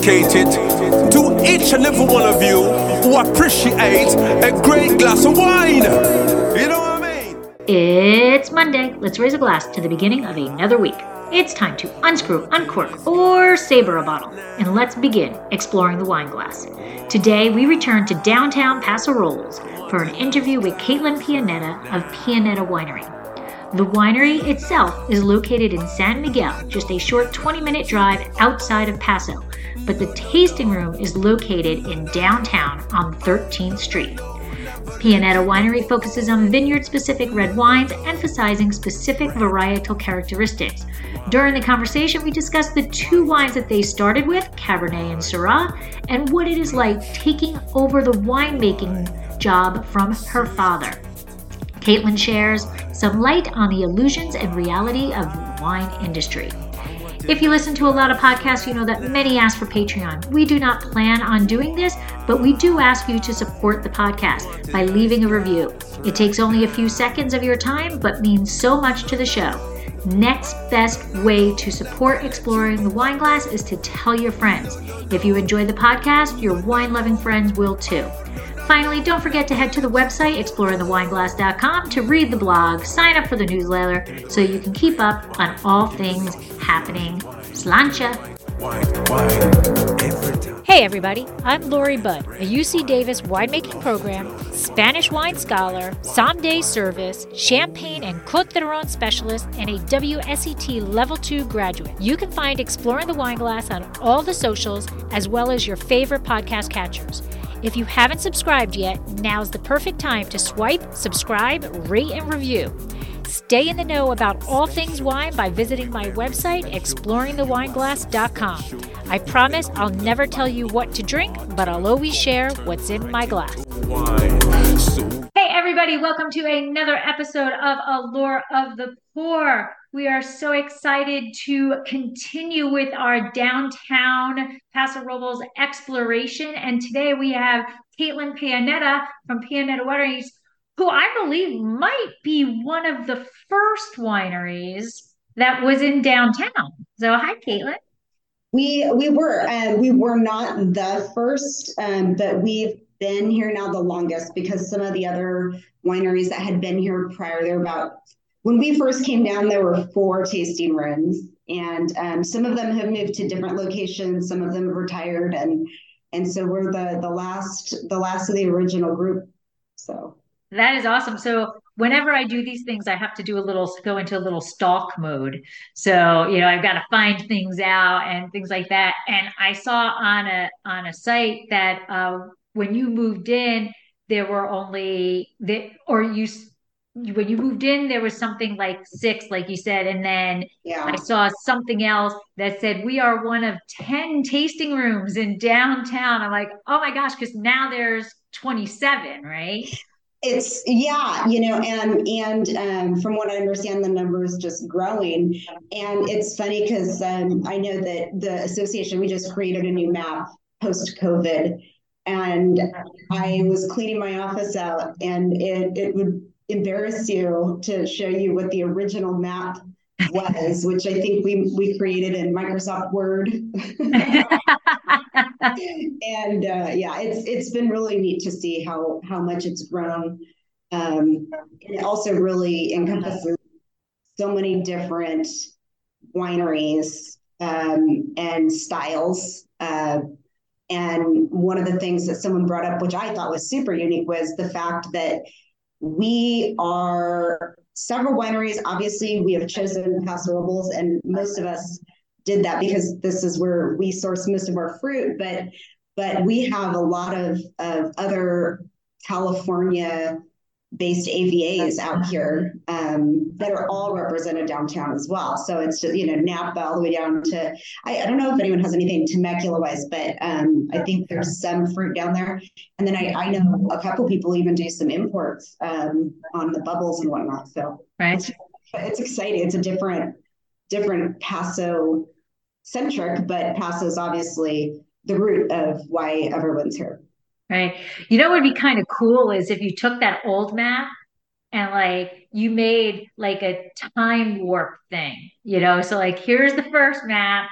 dedicated to each and every one of you who appreciate a great glass of wine. You know what I mean? It's Monday. Let's raise a glass to the beginning of another week. It's time to unscrew, uncork, or saber a bottle, and let's begin exploring the wine glass. Today, we return to downtown Paso Robles for an interview with Caitlin Pianetta of Pianetta Winery. The winery itself is located in San Miguel, just a short 20 minute drive outside of Paso, but the tasting room is located in downtown on 13th Street. Pianetta Winery focuses on vineyard specific red wines, emphasizing specific varietal characteristics. During the conversation, we discussed the two wines that they started with, Cabernet and Syrah, and what it is like taking over the winemaking job from her father. Caitlin shares some light on the illusions and reality of the wine industry. If you listen to a lot of podcasts, you know that many ask for Patreon. We do not plan on doing this, but we do ask you to support the podcast by leaving a review. It takes only a few seconds of your time, but means so much to the show. Next best way to support exploring the wine glass is to tell your friends. If you enjoy the podcast, your wine loving friends will too. Finally, don't forget to head to the website exploringthewineglass.com to read the blog, sign up for the newsletter so you can keep up on all things happening. Slainte. Hey everybody, I'm Lori Budd, a UC Davis winemaking program, Spanish wine scholar, sommelier service, champagne and Cote d'Aron specialist, and a WSET Level 2 graduate. You can find Exploring the Wine Glass on all the socials as well as your favorite podcast catchers. If you haven't subscribed yet, now's the perfect time to swipe, subscribe, rate, and review. Stay in the know about all things wine by visiting my website, exploringthewineglass.com. I promise I'll never tell you what to drink, but I'll always share what's in my glass. Hey, everybody, welcome to another episode of Allure of the Poor. We are so excited to continue with our downtown Paso Robles exploration. And today we have Caitlin Pianetta from Pianetta Wineries, who I believe might be one of the first wineries that was in downtown. So, hi, Caitlin. We we were uh, we were not the first, um, but we've been here now the longest because some of the other wineries that had been here prior, they're about when we first came down, there were four tasting rooms, and um, some of them have moved to different locations. Some of them have retired, and and so we're the the last the last of the original group. So that is awesome. So whenever I do these things, I have to do a little go into a little stalk mode. So you know, I've got to find things out and things like that. And I saw on a on a site that uh, when you moved in, there were only that, or you when you moved in, there was something like six, like you said, and then yeah. I saw something else that said we are one of ten tasting rooms in downtown. I'm like, oh my gosh, because now there's 27, right? It's yeah, you know, and and um, from what I understand, the number is just growing, and it's funny because um, I know that the association we just created a new map post COVID, and I was cleaning my office out, and it it would embarrass you to show you what the original map was, which I think we we created in Microsoft Word. and uh, yeah, it's it's been really neat to see how how much it's grown. Um, and it also really encompasses so many different wineries um, and styles. Uh, and one of the things that someone brought up, which I thought was super unique, was the fact that we are several wineries. Obviously, we have chosen Paso Robles, and most of us did that because this is where we source most of our fruit. But but we have a lot of, of other California based AVAs out here um, that are all represented downtown as well. So it's just, you know, Napa all the way down to, I, I don't know if anyone has anything Temecula wise, but um, I think there's some fruit down there. And then I, I know a couple people even do some imports um, on the bubbles and whatnot. So right. it's, it's exciting. It's a different, different Paso centric, but Paso is obviously the root of why everyone's here. Right. You know what would be kind of cool is if you took that old map and like you made like a time warp thing, you know? So like here's the first map,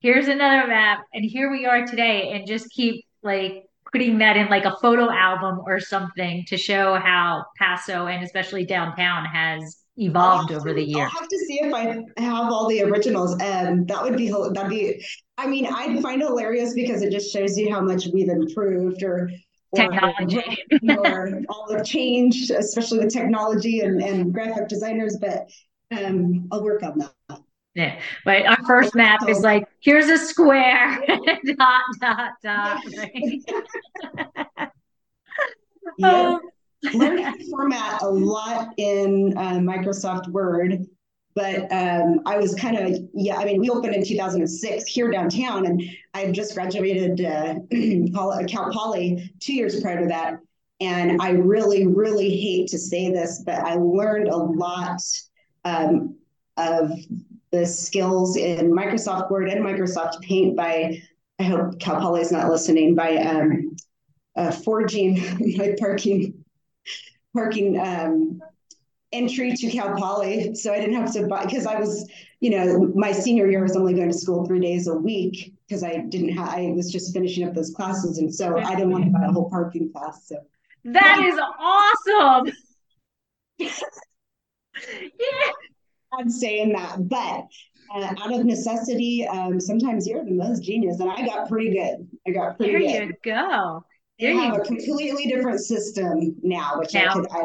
here's another map, and here we are today, and just keep like putting that in like a photo album or something to show how Paso and especially downtown has evolved over to, the years. I'll have to see if I have all the originals. Um, that would be that'd be. I mean, I'd find hilarious because it just shows you how much we've improved or. or technology or all the change, especially with technology and, and graphic designers, but um, I'll work on that. Yeah, but our first map is like here's a square, dot dot dot. Right? yeah. learned how to format a lot in uh, Microsoft Word, but um, I was kind of yeah. I mean, we opened in 2006 here downtown, and I just graduated uh, Cal Poly two years prior to that. And I really, really hate to say this, but I learned a lot um, of the skills in Microsoft Word and Microsoft Paint by. I hope Cal Poly is not listening by um, uh, forging my parking parking um, entry to Cal Poly. So I didn't have to buy because I was, you know, my senior year was only going to school three days a week because I didn't have, I was just finishing up those classes. And so I didn't want to buy a whole parking pass. So that is awesome. yeah. I'm saying that, but uh, out of necessity, um, sometimes you're the most genius, and I got pretty good. I got pretty there good. There you go. There they have a completely different system now, which now. I could. I,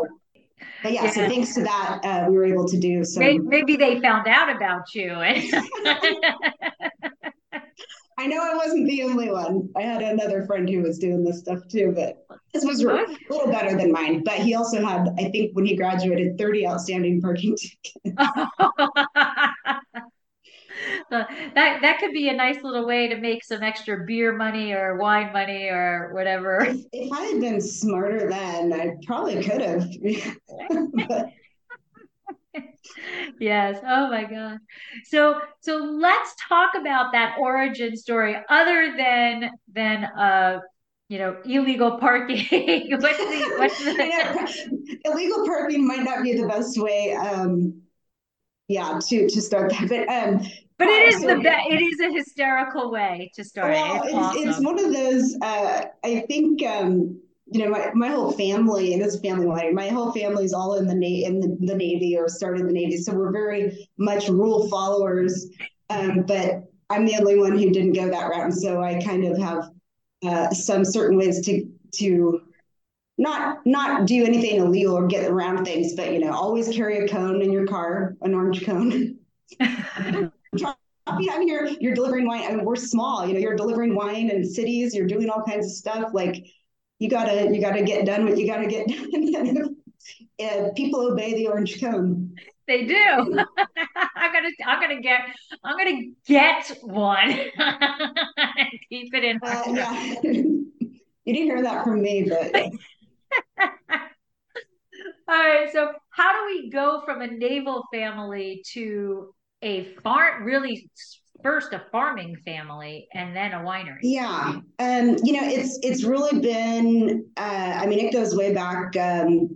but yeah, yeah, so thanks to that, uh, we were able to do some. Maybe, maybe they found out about you. I know I wasn't the only one. I had another friend who was doing this stuff too, but this was a little better than mine. But he also had, I think, when he graduated, 30 outstanding parking tickets. that that could be a nice little way to make some extra beer money or wine money or whatever. If, if I had been smarter then, I probably could have. yes. Oh my God. So so let's talk about that origin story. Other than than uh you know illegal parking. what's the what's the illegal parking might not be the best way. Um, yeah, to to start that, but um, but it is the best. It is a hysterical way to start. Well, it's, it's, awesome. it's one of those. Uh, I think um, you know my, my whole family, and this family wedding. My whole family is all in the na- in the, the, Navy or started the Navy, so we're very much rule followers. Um, but I'm the only one who didn't go that route, and so I kind of have uh, some certain ways to to not not do anything illegal or get around things, but you know, always carry a cone in your car, an orange cone. I mean, you're you're delivering wine. I mean, we're small. You know, you're delivering wine in cities. You're doing all kinds of stuff. Like, you gotta you gotta get done what you gotta get done. and people obey the orange cone. They do. I'm gonna I'm gonna get I'm gonna get one. Keep it in. Uh, yeah. you didn't hear that from me, but. All right. So, how do we go from a naval family to a farm really first a farming family and then a winery yeah um you know it's it's really been uh i mean it goes way back um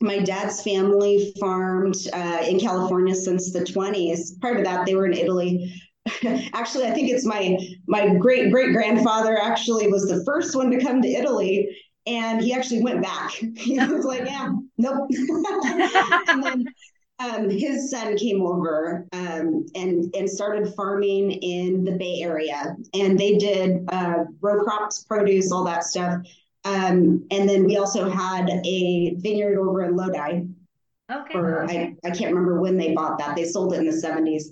my dad's family farmed uh, in California since the 20s. Part of that, they were in Italy. actually, I think it's my my great great grandfather actually was the first one to come to Italy, and he actually went back. He was like, "Yeah, nope." and then um, his son came over um, and and started farming in the Bay Area, and they did uh, row crops, produce, all that stuff. Um, and then we also had a vineyard over in Lodi. Okay. For, I, I can't remember when they bought that. They sold it in the 70s.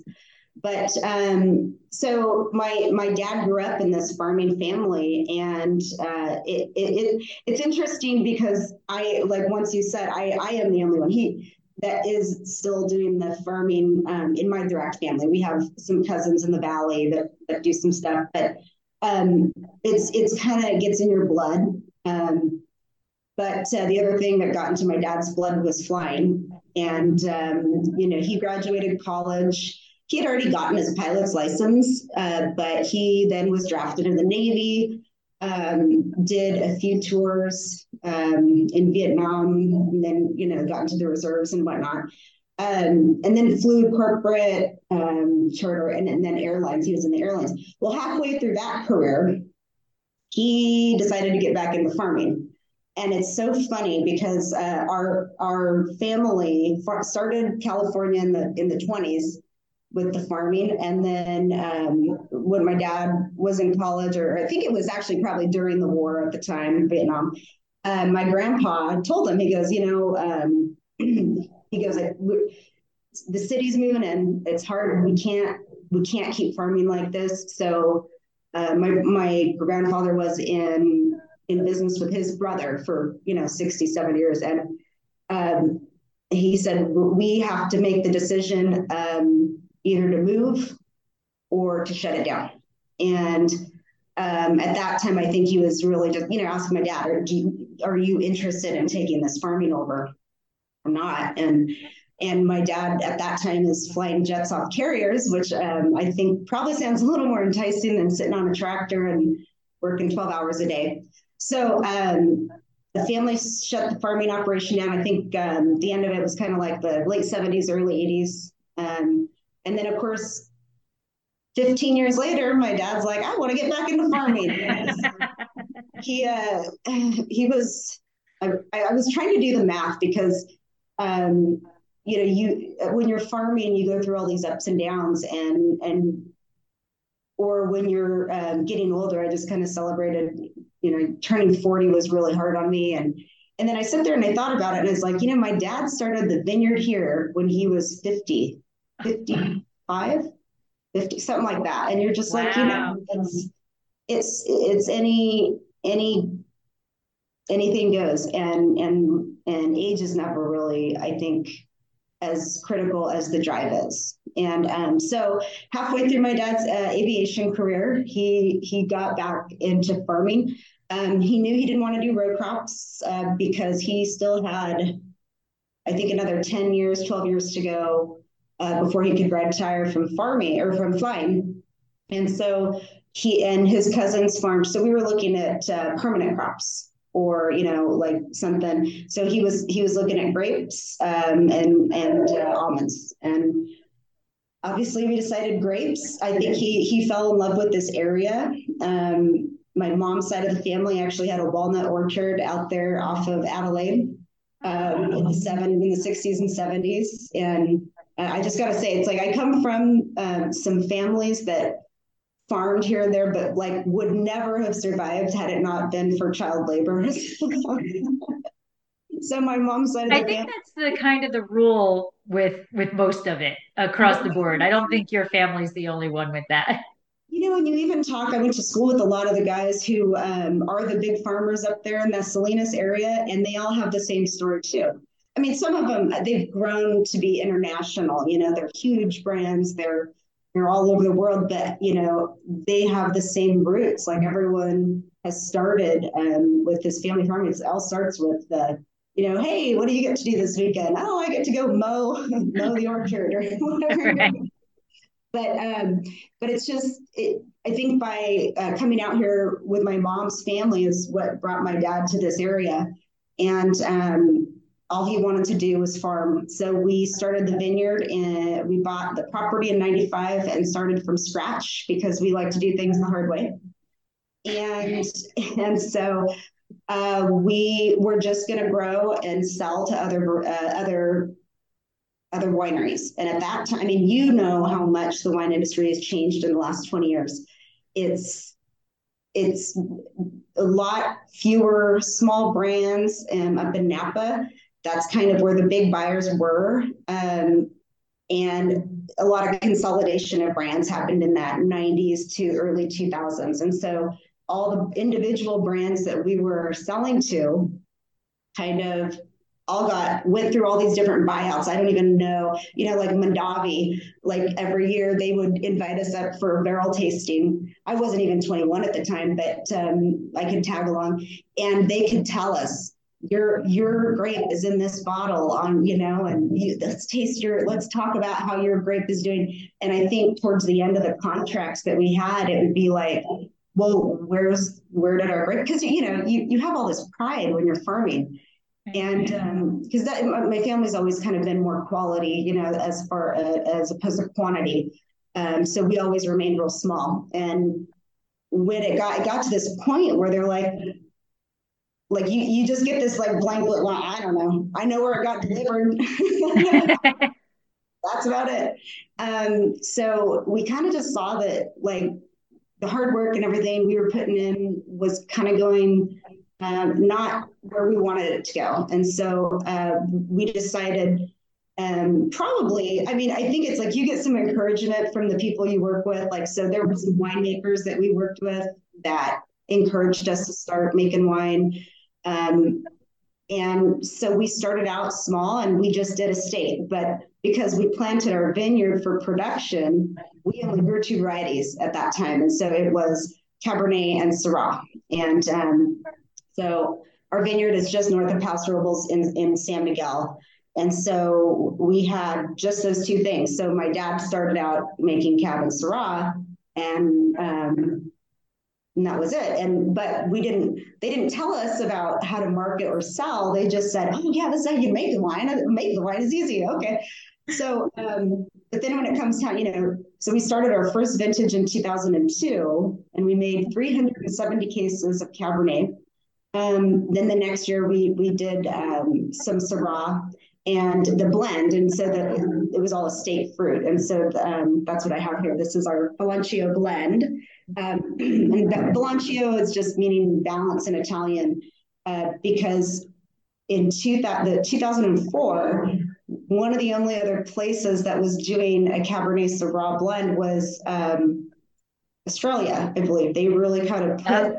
But um, so my my dad grew up in this farming family, and uh, it, it, it it's interesting because I like once you said I I am the only one. He that is still doing the farming um, in my direct family. We have some cousins in the valley that, that do some stuff, but um, it's it's kind of gets in your blood. Um, but uh, the other thing that got into my dad's blood was flying, and um, you know he graduated college. He had already gotten his pilot's license, uh, but he then was drafted in the Navy um, did a few tours um, in Vietnam, and then you know got into the reserves and whatnot. um, and then flew corporate um, charter and, and then airlines. He was in the airlines. Well, halfway through that career, he decided to get back into farming. And it's so funny because uh, our our family started California in the in the 20s with the farming, and then um, when my dad was in college, or I think it was actually probably during the war at the time, in Vietnam. Uh, my grandpa told him, he goes, you know, um, he goes, the city's moving and It's hard. We can't we can't keep farming like this. So uh, my my grandfather was in in business with his brother for you know 67 years, and um, he said we have to make the decision um, either to move or to shut it down. And um, at that time, I think he was really just you know asking my dad, "Are you, are you interested in taking this farming over?" or not. And and my dad at that time is flying jets off carriers, which um, I think probably sounds a little more enticing than sitting on a tractor and working 12 hours a day. So um, the family shut the farming operation down. I think um, the end of it was kind of like the late 70s, early 80s. Um, and then, of course, 15 years later, my dad's like, I want to get back into farming. he uh, he was I, I was trying to do the math because um, you know, you when you're farming, you go through all these ups and downs, and and or when you're um, getting older, I just kind of celebrated. You know, turning forty was really hard on me, and and then I sat there and I thought about it, and it's like, you know, my dad started the vineyard here when he was 50, 55, 50, something like that, and you're just wow. like, you know, it's it's it's any any anything goes. And and and age is never really i think as critical as the drive is. And um, so halfway through my dad's uh, aviation career he he got back into farming. Um, he knew he didn't want to do row crops uh, because he still had i think another 10 years 12 years to go uh, before he could retire from farming or from flying. And so he and his cousins farmed. So we were looking at uh, permanent crops or you know like something. So he was he was looking at grapes um, and and uh, almonds. And obviously we decided grapes. I think he he fell in love with this area. Um, my mom's side of the family actually had a walnut orchard out there off of Adelaida um, in the seven in the 60s and 70s and i just got to say it's like i come from um, some families that farmed here and there, but like would never have survived had it not been for child labor. so my mom's side I think family- that's the kind of the rule with with most of it across the board. I don't think your family's the only one with that. You know, when you even talk, I went to school with a lot of the guys who um, are the big farmers up there in the Salinas area, and they all have the same story too. I mean, some of them they've grown to be international. You know, they're huge brands. They're they're all over the world, but you know they have the same roots. Like everyone has started um, with this family farming. It all starts with the, you know, hey, what do you get to do this weekend? Oh, I get to go mow mow the orchard or whatever. Right. But um, but it's just it, I think by uh, coming out here with my mom's family is what brought my dad to this area, and um, all he wanted to do was farm. So we started the vineyard and we bought the property in 95 and started from scratch because we like to do things the hard way. And and so uh, we were just going to grow and sell to other uh, other other wineries. And at that time, I mean, you know how much the wine industry has changed in the last 20 years. It's it's a lot fewer small brands um, up in Napa that's kind of where the big buyers were. Um, and a lot of consolidation of brands happened in that 90s to early 2000s. And so all the individual brands that we were selling to kind of all got went through all these different buyouts. I don't even know, you know, like Mondavi, like every year they would invite us up for barrel tasting. I wasn't even 21 at the time, but um, I could tag along and they could tell us your your grape is in this bottle on you know and you, let's taste your let's talk about how your grape is doing and i think towards the end of the contracts that we had it would be like well where's where did our grape because you know you, you have all this pride when you're farming and because um, that my family's always kind of been more quality, you know, as far uh, as opposed to quantity. Um, so we always remained real small. And when it got it got to this point where they're like, like you you just get this like blanket line. I don't know. I know where it got delivered. That's about it. Um, so we kind of just saw that like the hard work and everything we were putting in was kind of going um, not where we wanted it to go. And so uh, we decided um, probably, I mean, I think it's like you get some encouragement from the people you work with. Like, so there were some winemakers that we worked with that encouraged us to start making wine. Um, and so we started out small and we just did a state, But because we planted our vineyard for production, we only grew two varieties at that time. And so it was Cabernet and Syrah. And um, so our vineyard is just north of Paso Robles in, in San Miguel. And so we had just those two things. So my dad started out making Cab and Syrah, and um, and that was it. And but we didn't. They didn't tell us about how to market or sell. They just said, "Oh yeah, this is how you make the wine. Make the wine is easy." Okay. So, um, but then when it comes time, you know, so we started our first vintage in 2002, and we made 370 cases of Cabernet um, then the next year we we did um, some Syrah and the blend, and so that it was all estate fruit, and so um, that's what I have here. This is our Balancio blend, um, and Balancio is just meaning balance in Italian, uh, because in two, the 2004, one of the only other places that was doing a Cabernet Syrah blend was um, Australia, I believe. They really kind of put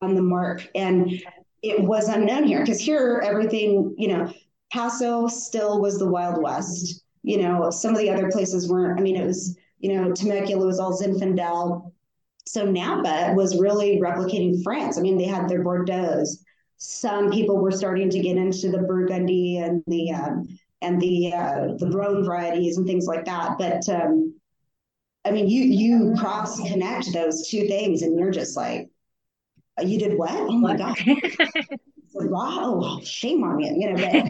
on the mark. And it was unknown here because here everything, you know, Paso still was the Wild West. You know, some of the other places weren't. I mean, it was, you know, Temecula was all Zinfandel. So Napa was really replicating France. I mean, they had their Bordeaux. Some people were starting to get into the Burgundy and the um, and the uh, the Rhone varieties and things like that. But um, I mean, you you cross connect those two things, and you're just like, you did what? Oh my God. wow, shame on you, you know.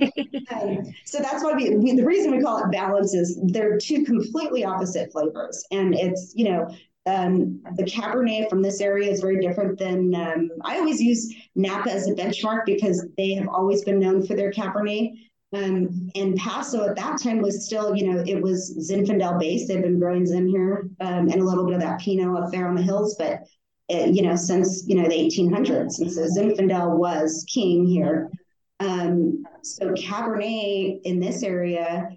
But, um, so that's why we, we, the reason we call it balance is they're two completely opposite flavors, and it's you know um, the Cabernet from this area is very different than um, I always use Napa as a benchmark because they have always been known for their Cabernet. Um, and Paso at that time was still, you know, it was Zinfandel based. They've been growing Zin here um, and a little bit of that Pinot up there on the hills, but uh, you know, since, you know, the 1800s. And so Zinfandel was king here. Um, so Cabernet in this area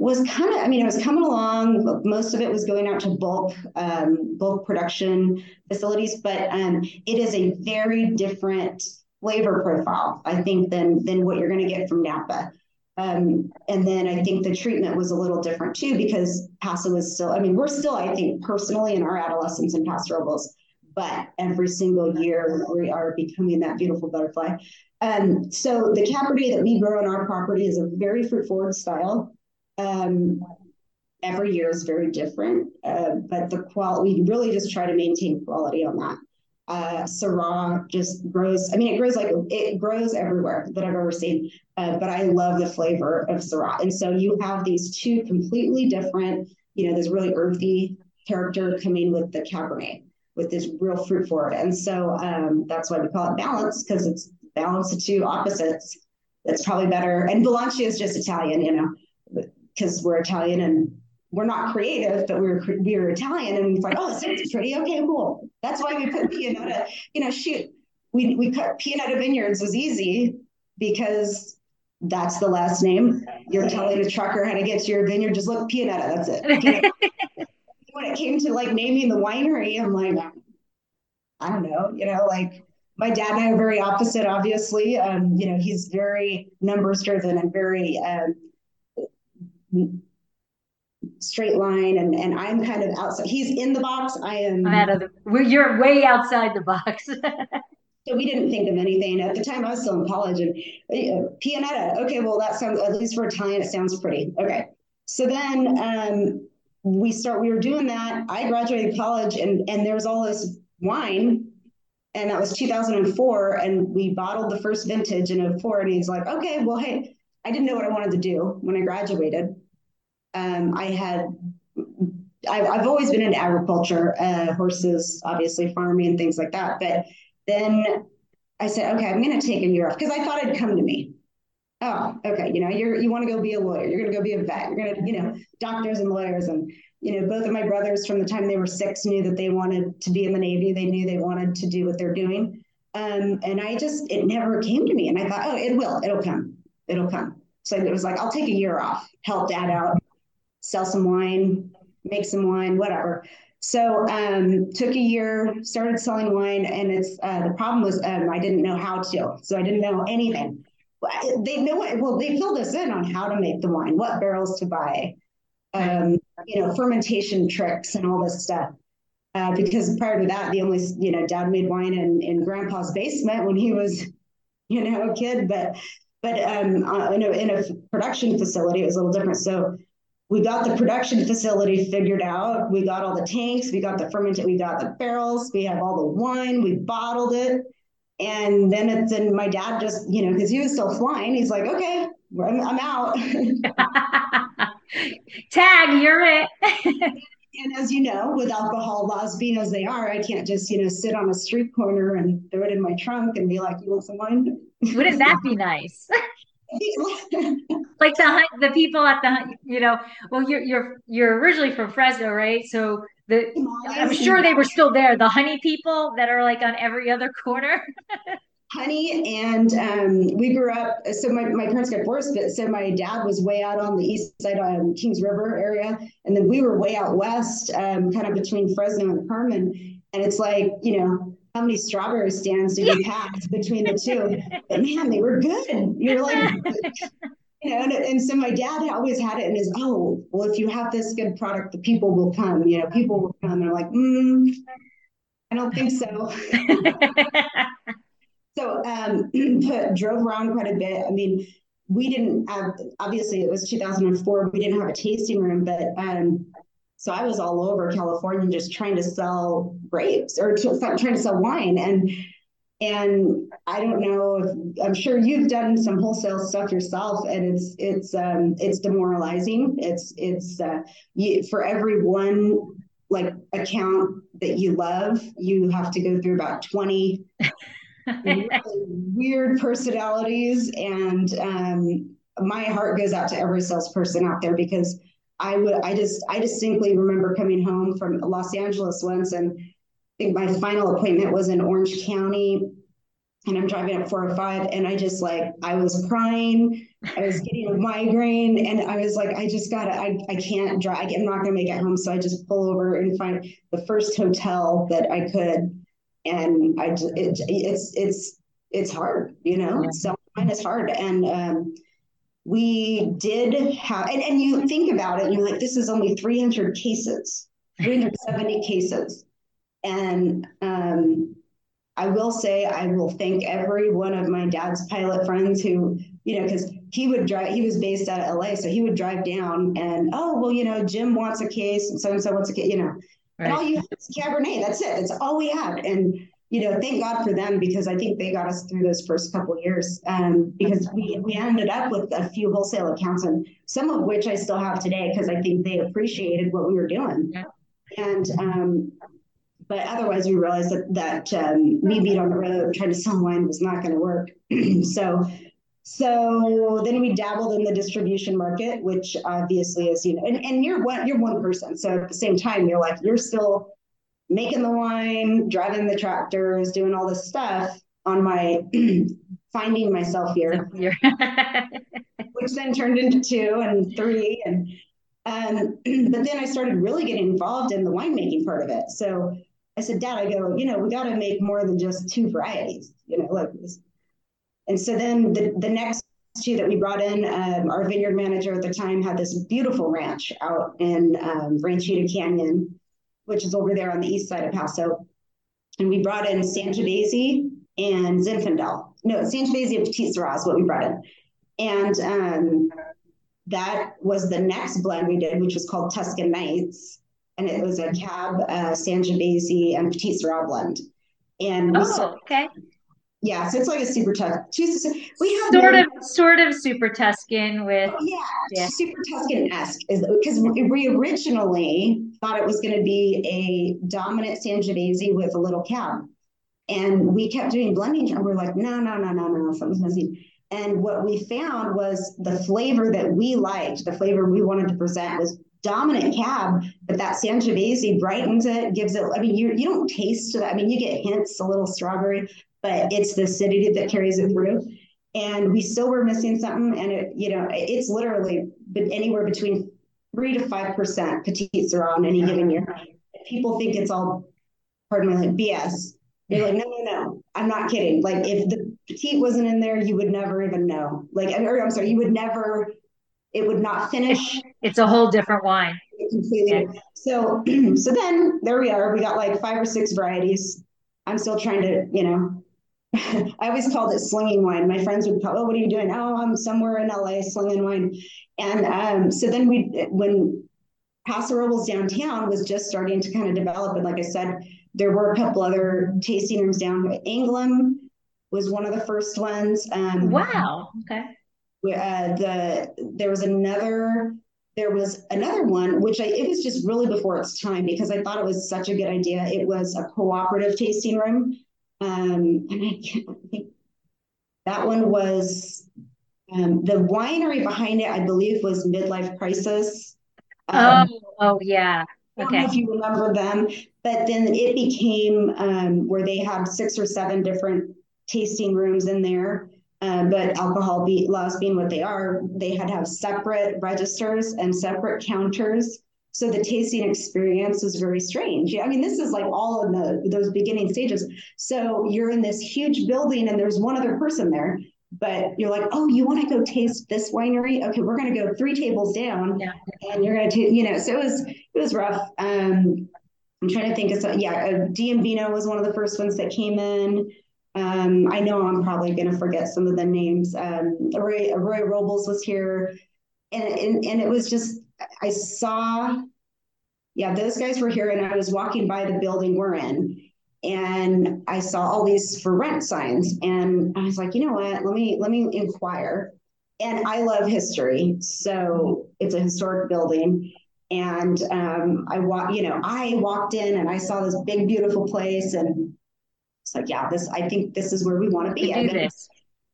was kind of, I mean, it was coming along. Most of it was going out to bulk, um, bulk production facilities, but um, it is a very different flavor profile, I think, than than what you're going to get from Napa. Um, and then I think the treatment was a little different too, because Paso was still, I mean, we're still, I think, personally in our adolescence in Paso Robles, but every single year we are becoming that beautiful butterfly. Um, so the Cabernet that we grow on our property is a very fruit forward style. Um, every year is very different, uh, but the quality, we really just try to maintain quality on that. Uh, Syrah just grows. I mean, it grows like it grows everywhere that I've ever seen. Uh, but I love the flavor of Syrah, and so you have these two completely different. You know, this really earthy character coming with the Cabernet with this real fruit forward. And so um, that's why we call it balance because it's balance of two opposites. That's probably better. And Balancio is just Italian, you know, because we're Italian and we're not creative, but we're we're Italian, and we thought, oh, this sounds pretty. Okay, cool. That's why we put Pianetta. You know, shoot, we we cut Pianetta Vineyards was easy because that's the last name. You're telling a trucker how to get to your vineyard. Just look Pianetta. That's it. when it came to like naming the winery, I'm like, I don't know, you know, like my dad and I are very opposite, obviously. Um, you know, he's very numbers driven and very um, straight line, and and I'm kind of outside. He's in the box. I am I'm out of the. Where you're way outside the box. so we didn't think of anything at the time. I was still in college, and uh, Pianetta. Okay, well that sounds at least for Italian, it sounds pretty. Okay, so then um, we start we were doing that i graduated college and and there was all this wine and that was 2004 and we bottled the first vintage in 04 and he's like okay well hey i didn't know what i wanted to do when i graduated um, i had I've, I've always been in agriculture uh, horses obviously farming and things like that but then i said okay i'm going to take a year off because i thought it'd come to me oh okay you know you're you want to go be a lawyer you're going to go be a vet you're going to you know doctors and lawyers and you know, both of my brothers from the time they were six knew that they wanted to be in the Navy. They knew they wanted to do what they're doing. Um, and I just, it never came to me. And I thought, oh, it will, it'll come, it'll come. So it was like, I'll take a year off, help dad out, sell some wine, make some wine, whatever. So um, took a year, started selling wine, and it's uh, the problem was um, I didn't know how to, so I didn't know anything. They know well, they filled us in on how to make the wine, what barrels to buy, um, you know, fermentation tricks and all this stuff. Uh, because prior to that, the only, you know, dad made wine in, in grandpa's basement when he was, you know, a kid. But, but um, uh, in, a, in a production facility, it was a little different. So we got the production facility figured out. We got all the tanks, we got the fermented, we got the barrels, we have all the wine, we bottled it. And then it's and my dad just, you know, because he was still flying, he's like, okay, I'm, I'm out. Tag, you're it. and as you know, with alcohol laws being as they are, I can't just, you know, sit on a street corner and throw it in my trunk and be like, you want some wine? Wouldn't that be nice? like the the people at the you know well you're you're you're originally from Fresno right? So the I'm sure they were still there the honey people that are like on every other corner. Honey and um, we grew up so my, my parents got divorced but so my dad was way out on the east side of um, kings river area and then we were way out west um, kind of between fresno and Kerman and it's like you know how many strawberry stands did we pass between the two? But man they were good. You're like you know and, and so my dad always had it in his oh well if you have this good product the people will come you know people will come. And i'm like mm, i don't think so. So um, but drove around quite a bit. I mean, we didn't have, obviously it was 2004, we didn't have a tasting room, but um, so I was all over California just trying to sell grapes or to, trying to sell wine. And and I don't know if I'm sure you've done some wholesale stuff yourself, and it's it's um, it's demoralizing. It's it's uh, you, for every one like account that you love, you have to go through about 20 really weird personalities. And um, my heart goes out to every salesperson out there because I would, I just, I distinctly remember coming home from Los Angeles once, and I think my final appointment was in Orange County, and I'm driving up 405, and I just like, I was crying, I was getting a migraine, and I was like, I just gotta, I, I can't drive, I'm not gonna make it home, so I just pull over and find the first hotel that I could and I it, it's it's it's hard, you know. So mine is hard, and um, we did have, and, and you think about it, and you're like, this is only 300 cases, 370 cases, and um, I will say I will thank every one of my dad's pilot friends who, you know, because he would drive, he was based out of LA. So he would drive down and, oh, well, you know, Jim wants a case and so and so wants a case, you know, Right. And all you have is Cabernet. That's it. That's all we had. And you know, thank God for them because I think they got us through those first couple years. Um, because we we ended up with a few wholesale accounts, and some of which I still have today because I think they appreciated what we were doing. Yeah. And um, but otherwise, we realized that that um, me being on the road trying to sell wine was not going to work. so so then we dabbled in the distribution market, which obviously is, you know, and, and you're one you're one person. So at the same time, you're like, you're still making the wine, driving the tractors, doing all this stuff on my finding myself here. which then turned into two and three. And um, but then I started really getting involved in the winemaking part of it. So I said, Dad, I go, you know, we got to make more than just two varieties, you know, like this and so then the, the next two that we brought in, um, our vineyard manager at the time had this beautiful ranch out in um, Ranchita Canyon, which is over there on the east side of Paso. And we brought in Sangiovese and Zinfandel. No, Sangiovese and Petite Sirah is what we brought in. And um, that was the next blend we did, which was called Tuscan Nights. And it was a cab, uh, Sangiovese, and Petite Sirah blend. And oh, okay. Yeah, so it's like a super Tuscan. We have sort of, sort of super Tuscan with oh, yeah, yeah. super Tuscan esque is because we originally thought it was going to be a dominant Sangiovese with a little cab, and we kept doing blending, and we're like, no, no, no, no, no, something's missing. And what we found was the flavor that we liked, the flavor we wanted to present was dominant cab, but that Sangiovese brightens it, gives it. I mean, you you don't taste it. I mean, you get hints, a little strawberry, but it's the acidity that carries it through. And we still were missing something, and it, you know, it's literally anywhere between three to five percent petite sirah on any given year. People think it's all, pardon me, like BS. You're like, no, no, no, I'm not kidding. Like, if the petite wasn't in there, you would never even know. Like, or I'm sorry, you would never it would not finish. It's a whole different wine. Completely. Yeah. So, so then there we are. We got like five or six varieties. I'm still trying to, you know, I always called it slinging wine. My friends would call, oh, what are you doing? Oh, I'm somewhere in LA slinging wine. And um, so then we, when Paso Robles downtown was just starting to kind of develop, and like I said, there were a couple other tasting rooms down. Anglim was one of the first ones. Um, wow. Okay uh, the there was another there was another one which I, it was just really before its time because I thought it was such a good idea. It was a cooperative tasting room, um, and I can't think that one was um, the winery behind it. I believe was Midlife Crisis. Um, oh, oh yeah. Okay. if you remember them, but then it became um, where they had six or seven different tasting rooms in there. Um, but alcohol be, laws being what they are, they had to have separate registers and separate counters. So the tasting experience was very strange. I mean, this is like all in the those beginning stages. So you're in this huge building and there's one other person there, but you're like, oh, you want to go taste this winery? Okay, we're going to go three tables down, yeah. and you're going to, you know. So it was it was rough. Um, I'm trying to think of some. Yeah, uh, Vino was one of the first ones that came in. Um, I know I'm probably going to forget some of the names. Um, Roy, Roy Robles was here, and, and and it was just I saw, yeah, those guys were here, and I was walking by the building we're in, and I saw all these for rent signs, and I was like, you know what? Let me let me inquire. And I love history, so it's a historic building. And um, I walk, you know, I walked in and I saw this big, beautiful place, and it's like, yeah, this I think this is where we want to be. Do this.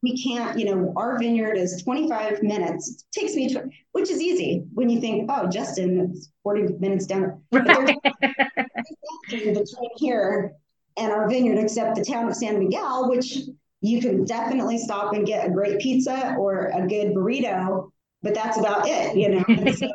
We can't, you know, our vineyard is 25 minutes. It takes me, to, which is easy when you think, oh, Justin, it's 40 minutes down. Right. between here and our vineyard, except the town of San Miguel, which you can definitely stop and get a great pizza or a good burrito, but that's about it, you know. so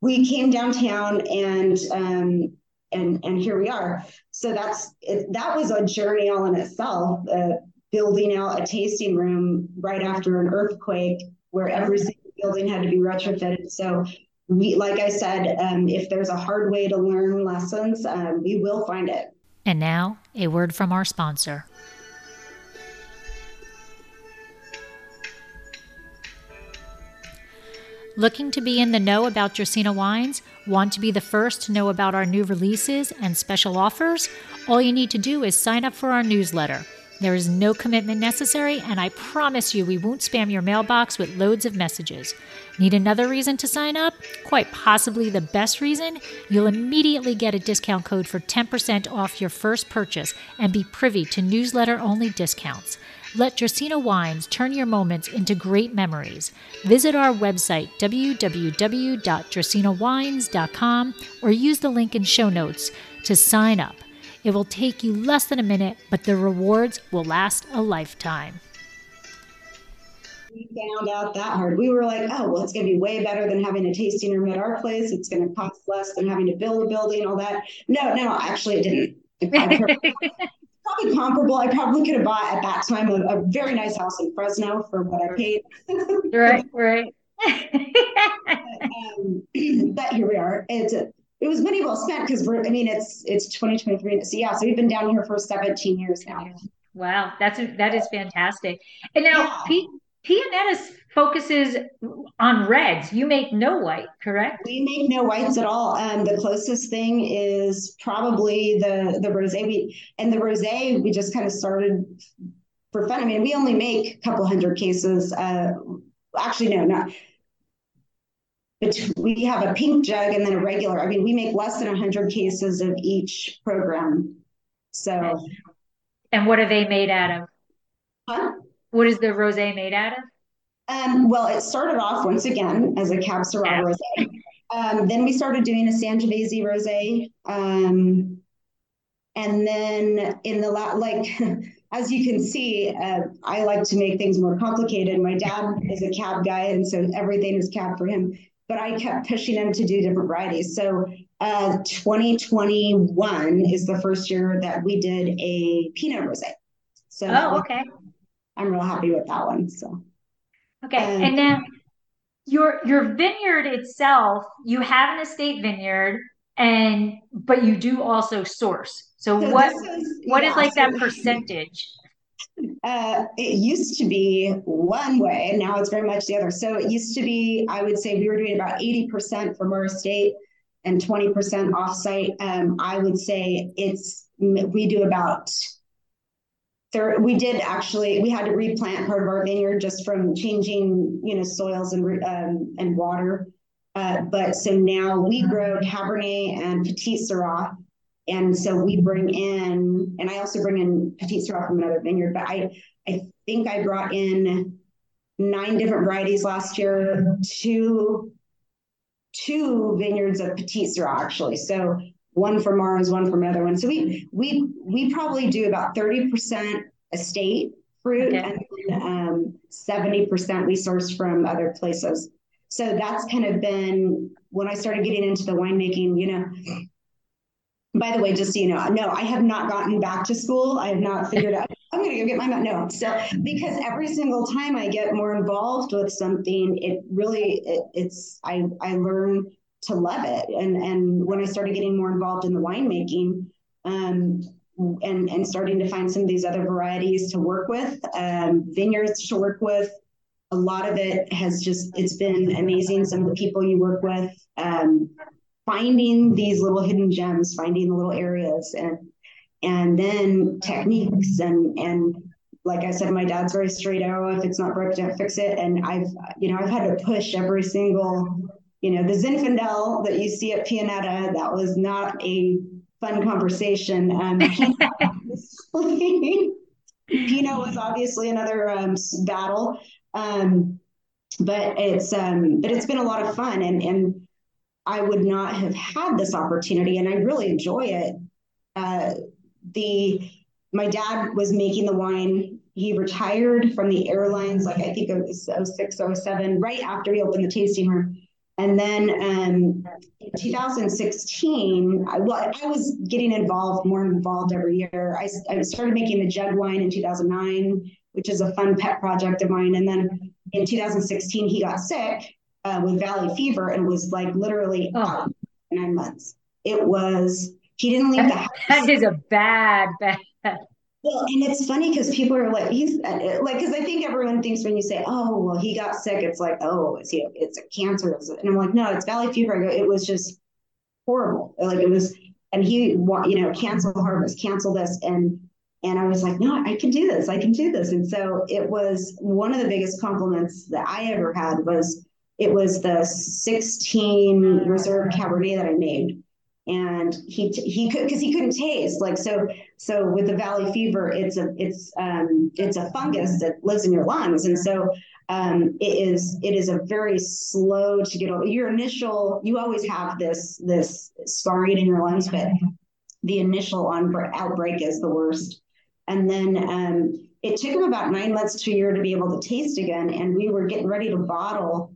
we came downtown and um, and and here we are. So that's it, that was a journey all in itself. Uh, building out a tasting room right after an earthquake, where every single building had to be retrofitted. So we, like I said, um, if there's a hard way to learn lessons, um, we will find it. And now, a word from our sponsor. Looking to be in the know about Dracaena wines? Want to be the first to know about our new releases and special offers? All you need to do is sign up for our newsletter. There is no commitment necessary, and I promise you we won't spam your mailbox with loads of messages. Need another reason to sign up? Quite possibly the best reason? You'll immediately get a discount code for 10% off your first purchase and be privy to newsletter only discounts. Let Dracaena Wines turn your moments into great memories. Visit our website, www.dracaenawines.com, or use the link in show notes to sign up. It will take you less than a minute, but the rewards will last a lifetime. We found out that hard. We were like, oh, well, it's going to be way better than having a tasting room at our place. It's going to cost less than having to build a building, all that. No, no, actually, it didn't. probably comparable. I probably could have bought at that time a, a very nice house in Fresno for what I paid. right, right. but, um, but, here we are. It's a, it was money well spent because we're. I mean, it's it's 2023. So yeah, so we've been down here for 17 years now. Wow, that's that is fantastic. And now, yeah. P- Pianetta's focuses on reds. You make no white, correct? We make no whites at all. Um, the closest thing is probably the the rosé. We and the rosé we just kind of started for fun. I mean, we only make a couple hundred cases. Uh, actually, no, not. But we have a pink jug and then a regular. I mean, we make less than hundred cases of each program. So. And what are they made out of? Huh? What is the rosé made out of? Um, well, it started off once again as a Cab Syrah rosé. Um, then we started doing a Sangiovese rosé. Um, and then in the la- like, as you can see, uh, I like to make things more complicated. My dad is a cab guy, and so everything is cab for him. But I kept pushing him to do different varieties. So uh, 2021 is the first year that we did a Pinot rosé. So oh, okay. I'm real happy with that one. So Okay, um, and then your your vineyard itself, you have an estate vineyard, and but you do also source. So, so what is, what yeah, is like so, that percentage? Uh, it used to be one way, and now it's very much the other. So it used to be, I would say, we were doing about eighty percent from our estate and twenty percent offsite. Um, I would say it's we do about there we did actually we had to replant part of our vineyard just from changing you know soils and um, and water uh, but so now we grow cabernet and Petite Sirah and so we bring in and i also bring in Petite Sirah from another vineyard but i i think i brought in nine different varieties last year two two vineyards of Petite Sirah actually so one from Mars, one from another one. So we we we probably do about 30% estate fruit okay. and um, 70% we source from other places. So that's kind of been when I started getting into the winemaking, you know. By the way, just so you know, no, I have not gotten back to school. I have not figured out. I'm going to go get my no. So because every single time I get more involved with something, it really it, it's I I learn to love it. And and when I started getting more involved in the winemaking, um, and and starting to find some of these other varieties to work with, um, vineyards to work with. A lot of it has just it's been amazing. Some of the people you work with, um, finding these little hidden gems, finding the little areas, and and then techniques and and like I said, my dad's very straight arrow. If it's not broke, don't fix it. And I've, you know, I've had to push every single you know, the Zinfandel that you see at Pianetta, that was not a fun conversation. Um, Pinot was obviously another um, battle, um, but it's um, but it's been a lot of fun, and and I would not have had this opportunity, and I really enjoy it. Uh, the my dad was making the wine. He retired from the airlines, like I think it was 06, 07, right after he opened the tasting room and then um, in 2016, I, well, I was getting involved, more involved every year. I, I started making the jug wine in 2009, which is a fun pet project of mine. And then in 2016, he got sick uh, with valley fever and was like literally oh. nine months. It was, he didn't leave the house. That is a bad, bad well, and it's funny because people are like, he's uh, like, because I think everyone thinks when you say, oh, well, he got sick, it's like, oh, it's he, it's a cancer, and I'm like, no, it's valley fever. Go, it was just horrible. Like it was, and he, you know, cancel harvest, cancel this, and and I was like, no, I can do this, I can do this, and so it was one of the biggest compliments that I ever had was it was the 16 reserve Cabernet that I made. And he he could because he couldn't taste like so so with the valley fever it's a it's um it's a fungus that lives in your lungs. And so um it is it is a very slow to get over. Your initial you always have this this scarring in your lungs but the initial on outbreak is the worst. And then um it took him about nine months to a year to be able to taste again. And we were getting ready to bottle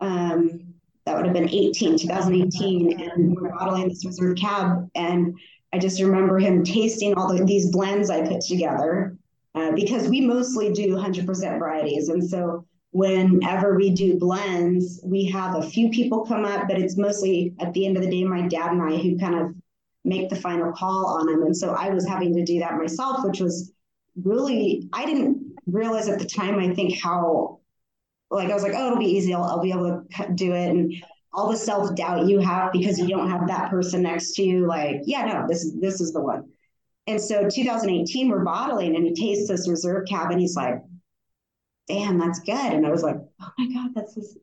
um that would have been 18, 2018, and we were bottling this reserve cab. And I just remember him tasting all the, these blends I put together uh, because we mostly do 100% varieties. And so whenever we do blends, we have a few people come up, but it's mostly at the end of the day, my dad and I who kind of make the final call on them. And so I was having to do that myself, which was really, I didn't realize at the time, I think, how like I was like, oh, it'll be easy. I'll, I'll be able to do it. And all the self doubt you have because you don't have that person next to you, like, yeah, no, this is this is the one. And so 2018, we're bottling, and he tastes this reserve cab, and he's like, damn, that's good. And I was like, oh my god, that's this.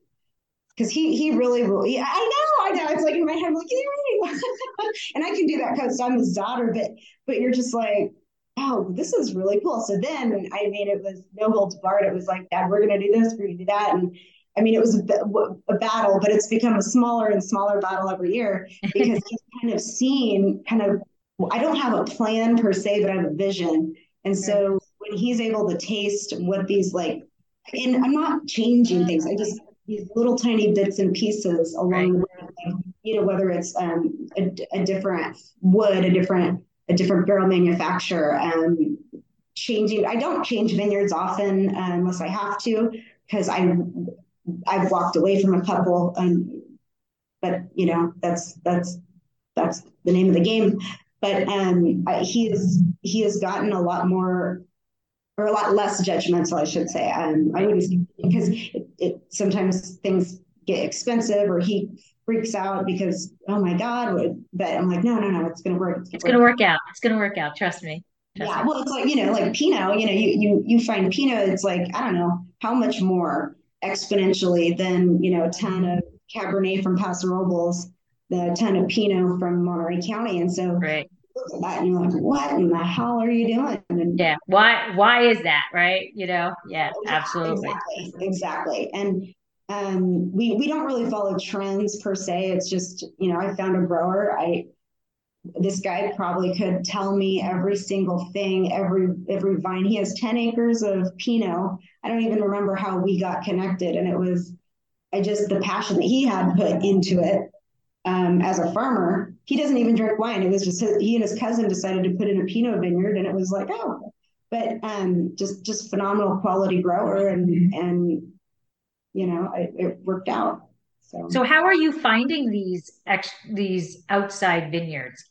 Because he he really, really, I know, I know. It's like in my head, I'm like, yeah, and I can do that because I'm his daughter, but but you're just like, oh, this is really cool. So then, I mean, it was no holds barred. It was like, Dad, we're going to do this, we're going to do that. And I mean, it was a, a, battle, but it's become a smaller and smaller battle every year because he's kind of seen kind of, I don't have a plan per se, but I have a vision. And so when he's able to taste what these like, and I'm not changing things, I just, these little tiny bits and pieces along right. the way, you know, whether it's um, a, a different wood, a different a different barrel manufacturer. Um, changing, I don't change vineyards often uh, unless I have to, because I I've walked away from a couple. Um, but you know that's that's that's the name of the game. But um, he is he has gotten a lot more or a lot less judgmental, I should say. Um, I wouldn't because it, it, sometimes things get expensive or he freaks out because oh my god but i'm like no no no it's gonna work it's, it's gonna work out it's gonna work out trust me trust yeah me. well it's like you know like pinot you know you you you find pinot it's like i don't know how much more exponentially than you know a ton of cabernet from paso robles the ton of pinot from monterey county and so right that and you're like, what in the hell are you doing? And yeah, why why is that, right? You know, yeah, absolutely. Exactly. Exactly. And um, we we don't really follow trends per se. It's just you know I found a grower. I this guy probably could tell me every single thing, every every vine. He has ten acres of Pinot. I don't even remember how we got connected, and it was I just the passion that he had put into it um, as a farmer. He doesn't even drink wine. It was just his, he and his cousin decided to put in a Pinot vineyard, and it was like oh, but um, just just phenomenal quality grower and and you know, it, it worked out. So. so how are you finding these ex- these outside vineyards?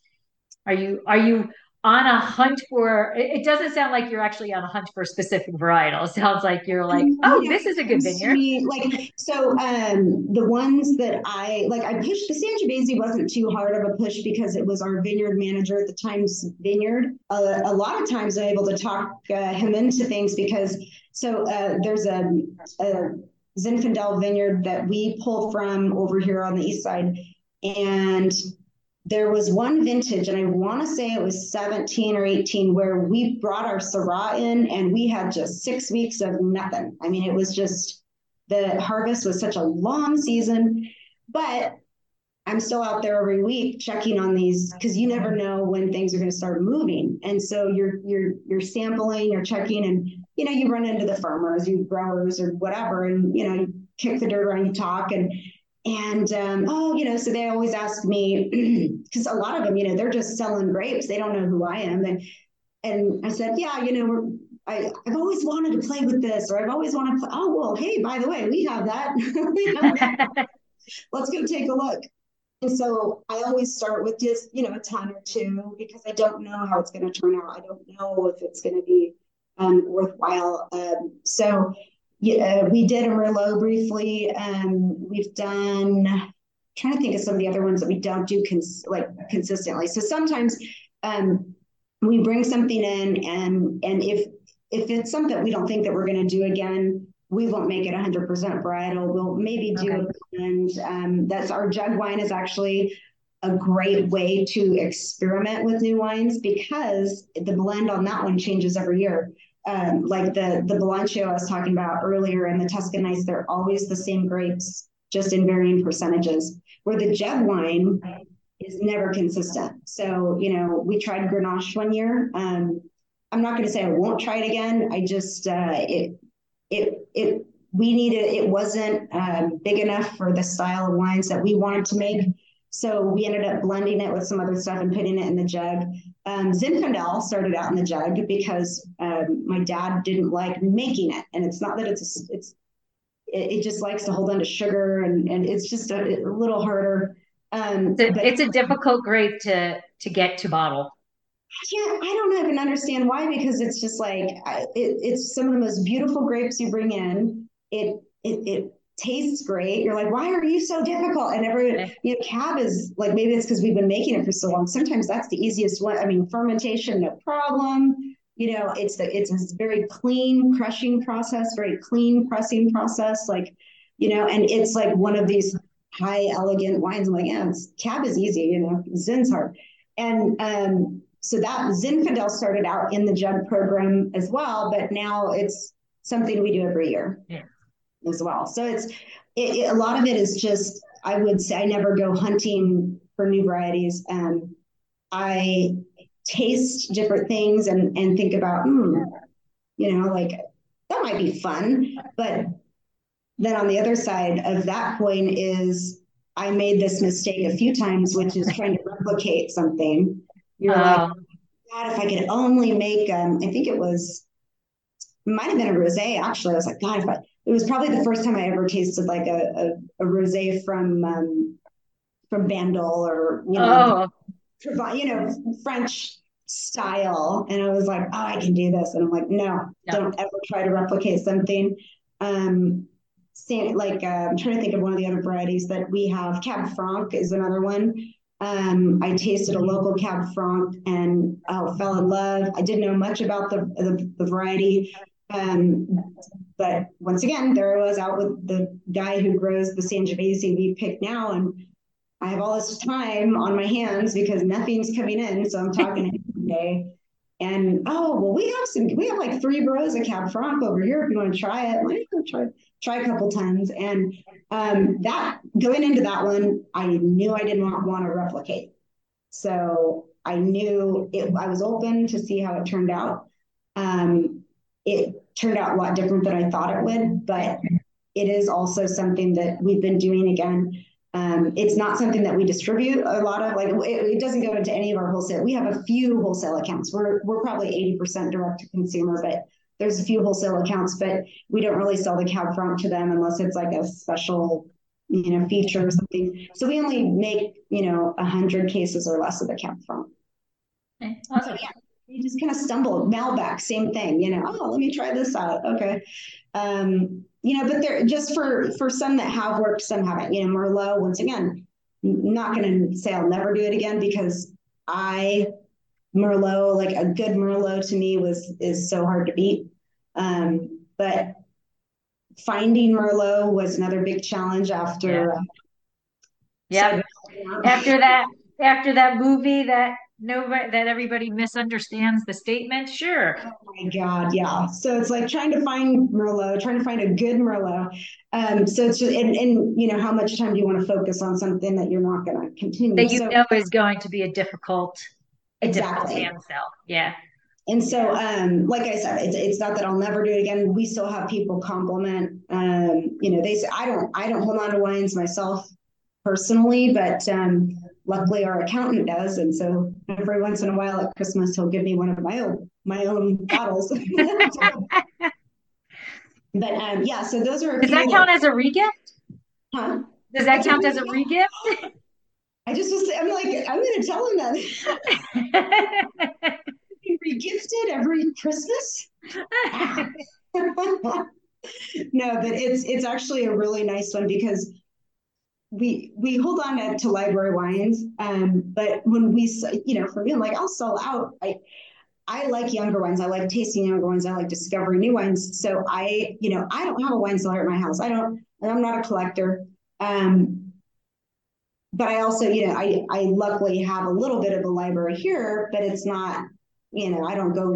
Are you are you on a hunt for it doesn't sound like you're actually on a hunt for a specific varietal it sounds like you're like oh yeah, this is a good vineyard like so um the ones that i like i pushed the sangiovese wasn't too hard of a push because it was our vineyard manager at the times vineyard uh, a lot of times i'm able to talk uh, him into things because so uh, there's a, a Zinfandel vineyard that we pull from over here on the east side. And there was one vintage, and I want to say it was 17 or 18, where we brought our Syrah in and we had just six weeks of nothing. I mean, it was just the harvest was such a long season, but I'm still out there every week checking on these because you never know when things are going to start moving. And so you're you're you're sampling, you're checking, and you know you run into the farmers, you growers, or whatever, and you know you kick the dirt around, you talk, and and um, oh, you know, so they always ask me because a lot of them, you know, they're just selling grapes. They don't know who I am, and and I said, yeah, you know, we're I, I've always wanted to play with this, or I've always wanted to play. Oh, well, hey, by the way, we have that. we have that. Let's go take a look. And so I always start with just, you know, a ton or two because I don't know how it's going to turn out. I don't know if it's going to be um, worthwhile. Um, so yeah, we did a Merlot briefly. Um, we've done, I'm trying to think of some of the other ones that we don't do cons- like consistently. So sometimes um, we bring something in and, and if, if it's something we don't think that we're going to do again, we won't make it 100% varietal. We'll maybe do okay. and um, that's our jug wine is actually a great way to experiment with new wines because the blend on that one changes every year. Um, like the the Balancio I was talking about earlier and the Tuscan Nights, they're always the same grapes, just in varying percentages. Where the jug wine is never consistent. So you know, we tried Grenache one year. Um, I'm not going to say I won't try it again. I just uh, it it it we needed it wasn't um, big enough for the style of wines that we wanted to make. So we ended up blending it with some other stuff and putting it in the jug. Um, Zinfandel started out in the jug because um, my dad didn't like making it, and it's not that it's a, it's it, it, just likes to hold on to sugar, and and it's just a, a little harder. Um, it's, a, but, it's a difficult grape to to get to bottle yeah, I don't even understand why because it's just like it, it's some of the most beautiful grapes you bring in. It it, it tastes great. You're like, why are you so difficult? And every, you know, cab is like, maybe it's because we've been making it for so long. Sometimes that's the easiest one. I mean, fermentation, no problem. You know, it's the, it's a very clean crushing process, very clean pressing process. Like, you know, and it's like one of these high elegant wines. I'm like, yeah, cab is easy, you know, Zin's hard. And, um, so that Zinfandel started out in the jug program as well, but now it's something we do every year. Yeah as well. So it's it, it, a lot of it is just I would say I never go hunting for new varieties. Um, I taste different things and and think about hmm, you know like that might be fun, but then on the other side of that coin is I made this mistake a few times, which is trying to replicate something. You're like, oh. God, if I could only make um, I think it was it might have been a rosé actually. I was like, God, if I it was probably the first time I ever tasted like a, a, a rosé from um, from Bandol or you know, oh. you know, French style. And I was like, oh, I can do this. And I'm like, no, yeah. don't ever try to replicate something. Um, like uh, I'm trying to think of one of the other varieties that we have. Cab Franc is another one. Um, I tasted a local Cab Franc and oh, fell in love. I didn't know much about the the, the variety, um, but once again, there I was out with the guy who grows the Sangiovese we pick now, and I have all this time on my hands because nothing's coming in. So I'm talking to him today. And oh well, we have some. We have like three rows of Cab Franc over here. If you want to try it, like, try try a couple times. And um, that going into that one, I knew I did not want to replicate. So I knew it. I was open to see how it turned out. Um, it turned out a lot different than I thought it would, but it is also something that we've been doing again. Um, it's not something that we distribute a lot of, like it, it, doesn't go into any of our wholesale. We have a few wholesale accounts. We're we're probably 80% direct to consumer, but there's a few wholesale accounts, but we don't really sell the Cab Franc to them unless it's like a special, you know, feature or something. So we only make, you know, a hundred cases or less of the Cab Franc. Okay. Awesome. So, yeah you just kind of stumble. Malbec, same thing. You know, oh, let me try this out. Okay, um, you know, but they're just for for some that have worked, some haven't. You know, Merlot. Once again, I'm not going to say I'll never do it again because I Merlot, like a good Merlot to me was is so hard to beat. Um, but finding Merlot was another big challenge after. Yeah. Uh, yeah. After that, after that movie that nobody that everybody misunderstands the statement sure oh my god yeah so it's like trying to find merlot trying to find a good merlot um so it's just and, and you know how much time do you want to focus on something that you're not going to continue that you so, know is going to be a difficult a exactly. difficult sell yeah and so, um, like I said, it's, it's not that I'll never do it again. We still have people compliment. Um, you know, they say I don't I don't hold on to wines myself personally, but um, luckily our accountant does and so every once in a while at christmas he'll give me one of my own my own bottles. But um yeah so those are does that count as a regift? Huh? Does that count as a regift? I just was i'm like i'm gonna tell him that. Regifted every christmas? No but it's it's actually a really nice one because we we hold on to, library wines um but when we you know for me i'm like i'll sell out. I i like younger wines. I like tasting younger wines. I like discovering new wines. So i you know i don't have a wine cellar at my house. I don't i'm not a collector. Um but i also you know i i luckily have a little bit of a library here but it's not you know i don't go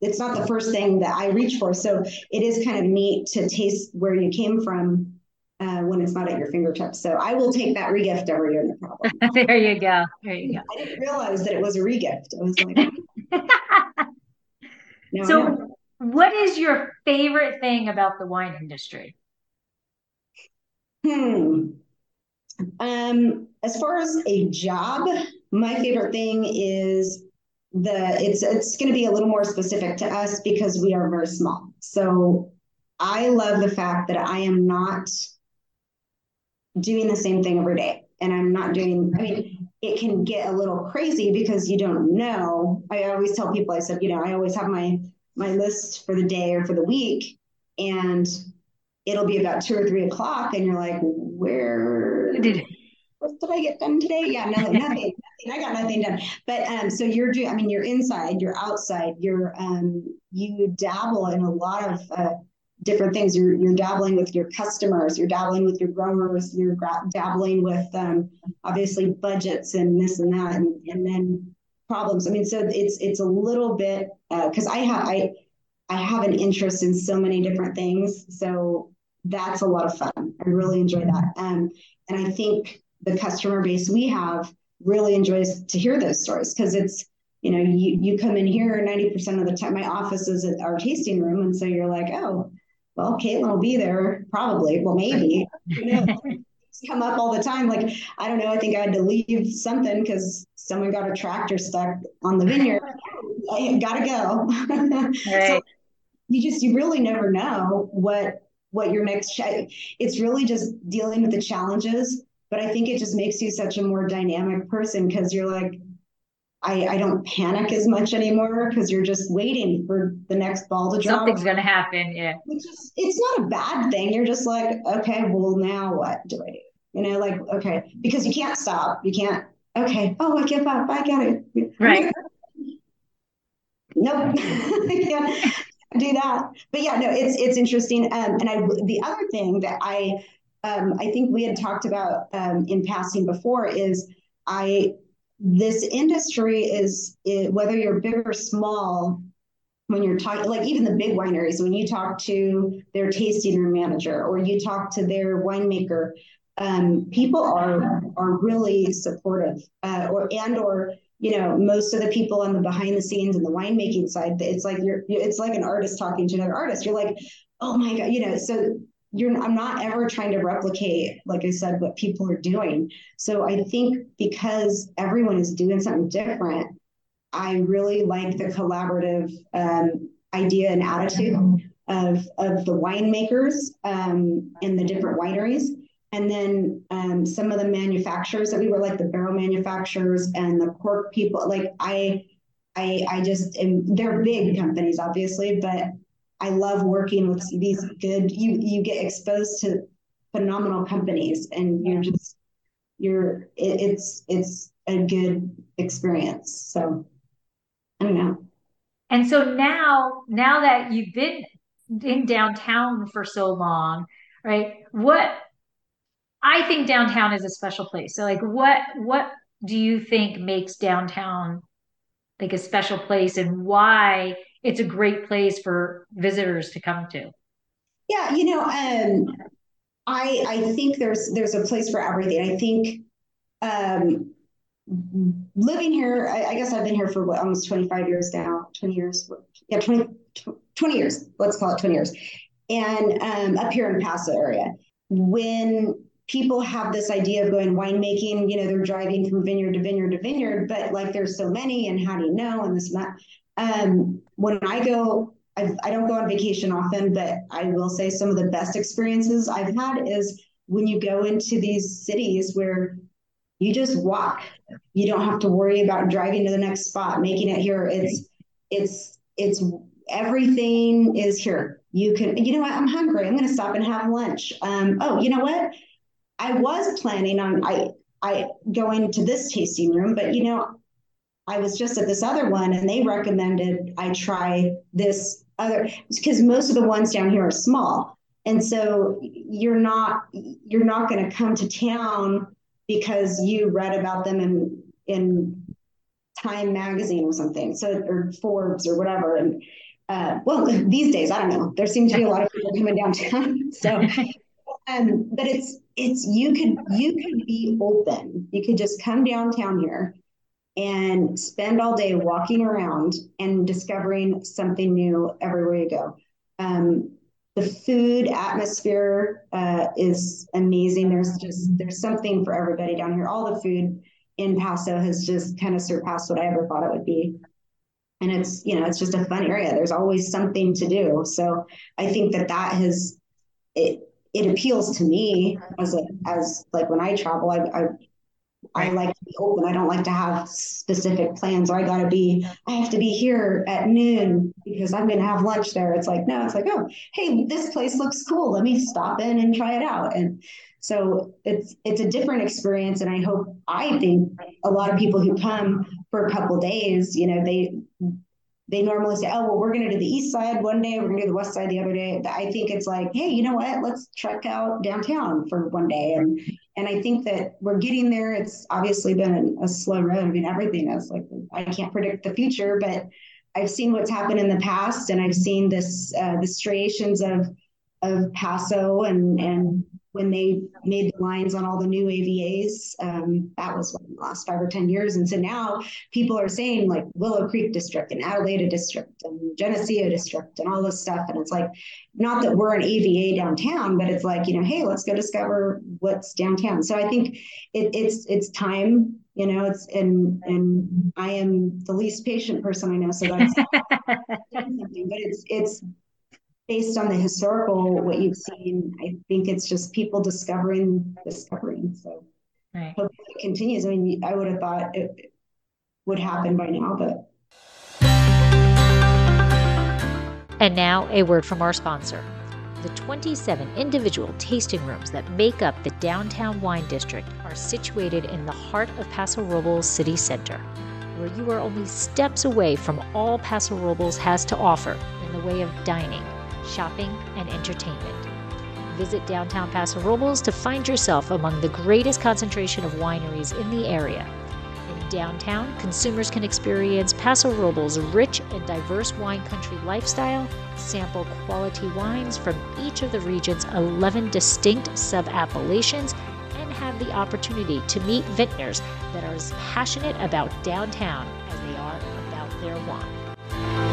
it's not the first thing that i reach for. So it is kind of neat to taste where you came from uh, when it's not at your fingertips. So I will take that regift every year, no problem. there you go. There you go. I didn't realize that it was a regift. I was like, so what is your favorite thing about the wine industry? Hmm. Um, as far as a job, my favorite thing is the it's it's going to be a little more specific to us because we are very small. So I love the fact that I am not doing the same thing every day. And I'm not doing, I mean, it can get a little crazy because you don't know. I always tell people, I said, you know, I always have my my list for the day or for the week. And it'll be about two or three o'clock, and you're like, where did what did I get done today? Yeah, no, nothing, nothing. I got nothing done. But um, so you're doing. I mean, you're inside, you're outside, you're um, you dabble in a lot of uh, different things. You're you're dabbling with your customers, you're dabbling with your growers, you're dabbling with um, obviously budgets and this and that, and, and then problems. I mean, so it's it's a little bit because uh, I have I I have an interest in so many different things. So that's a lot of fun. I really enjoy that. Um, and I think the customer base we have really enjoys to hear those stories because it's, you know, you, you come in here 90% of the time, my office is our tasting room. And so you're like, oh, well, Caitlin will be there probably. Well, maybe. Come up all the time. Like, I don't know, I think I had to leave something because someone got a tractor stuck on the vineyard. I gotta go. Right. so you just you really never know what what your next ch- it's really just dealing with the challenges but i think it just makes you such a more dynamic person because you're like I, I don't panic as much anymore because you're just waiting for the next ball to drop. Something's gonna happen, yeah. Which is it's not a bad thing. You're just like, okay, well now what do I do? You know, like okay, because you can't stop. You can't. Okay, oh, I give up. I get it. Right. nope. yeah do that. But yeah, no, it's it's interesting. Um, and I the other thing that I um, I think we had talked about um, in passing before is I this industry is it, whether you're big or small. When you're talking, like even the big wineries, when you talk to their tasting room manager or you talk to their winemaker, um, people are are really supportive, uh, or and or you know most of the people on the behind the scenes and the winemaking side it's like you're it's like an artist talking to another artist you're like oh my god you know so you're i'm not ever trying to replicate like i said what people are doing. So i think because everyone is doing something different i really like the collaborative um, idea and attitude of of the winemakers um, and the different wineries. And then um, some of the manufacturers that we were like the barrel manufacturers and the cork people like i i i just am, they're big companies obviously but i love working with these good you you get exposed to phenomenal companies and you're just you're it, it's it's a good experience so i don't know and so now now that you've been in downtown for so long right what I think downtown is a special place. So like what what do you think makes downtown like a special place and why it's a great place for visitors to come to? Yeah, you know, um I I think there's there's a place for everything. I think um living here, I, I guess I've been here for what, almost 25 years now, 20 years. Yeah, 20, 20 years. Let's call it 20 years. And um, up here in Paso area. When people have this idea of going winemaking, you know, they're driving from vineyard to vineyard to vineyard, but like there's so many, and how do you know? And this and that. Um, when I go, I've, I do not go on vacation often, but I will say some of the best experiences I've had is when you go into these cities where you just walk. You don't have to worry about driving to the next spot, making it here. It's it's it's everything is here. You can, you know what? I'm hungry. I'm going to stop and have lunch. Um, oh, you know what? I was planning on I I going to this tasting room, but you know, I was just at this other one and they recommended I try this other because most of the ones down here are small. And so you're not you're not going to come to town because you read about them in in Time magazine or something. So or Forbes or whatever and uh, well, these days, I don't know. There seems to be a lot of people coming downtown. So um, but it's it's you could you could be open. You could just come downtown here and spend all day walking around and discovering something new everywhere you go. Um, the food atmosphere uh, is amazing. There's just there's something for everybody down here. All the food in Paso has just kind of surpassed what I ever thought it would be. And it's you know it's just a fun area. There's always something to do. So I think that that has it it appeals to me as a as like when I travel, I, I I like to be open. I don't like to have specific plans or I got to be, I have to be here at noon because I'm going to have lunch there. It's like, no, it's like, oh, hey, this place looks cool. Let me stop in and try it out. And so it's it's a different experience. And I hope, I think a lot of people who come for a couple days, you know, they they normally say, oh, well, we're going to do the east side one day, we're going to do the west side the other day. I think it's like, hey, you know what? Let's check out downtown for one day. And and I think that we're getting there. It's obviously been a slow road. I mean, everything is like, I can't predict the future, but I've seen what's happened in the past, and I've seen this uh, the striations of of Paso and and when they made the lines on all the new AVAs. Um, that was what, the last five or 10 years. And so now people are saying like Willow Creek District and Adelaida District and Geneseo District and all this stuff. And it's like, not that we're an AVA downtown, but it's like, you know, hey, let's go discover what's downtown. So I think it, it's it's time you know it's and and i am the least patient person i know so that's something but it's it's based on the historical what you've seen i think it's just people discovering discovering so. Right. hopefully it continues. I mean i would have thought it would happen by now but. And now a word from our sponsor. The 27 individual tasting rooms that make up the downtown wine district are situated in the heart of paso robles city center where you are only steps away from all paso robles has to offer in the way of dining shopping, and entertainment. Visit downtown Paso Robles to find yourself among the greatest concentration of wineries in the area. In downtown, consumers can experience Paso Robles' rich and diverse wine country lifestyle, sample quality wines from each of the region's 11 distinct sub appellations, and have the opportunity to meet vintners that are as passionate about downtown as they are about their wine.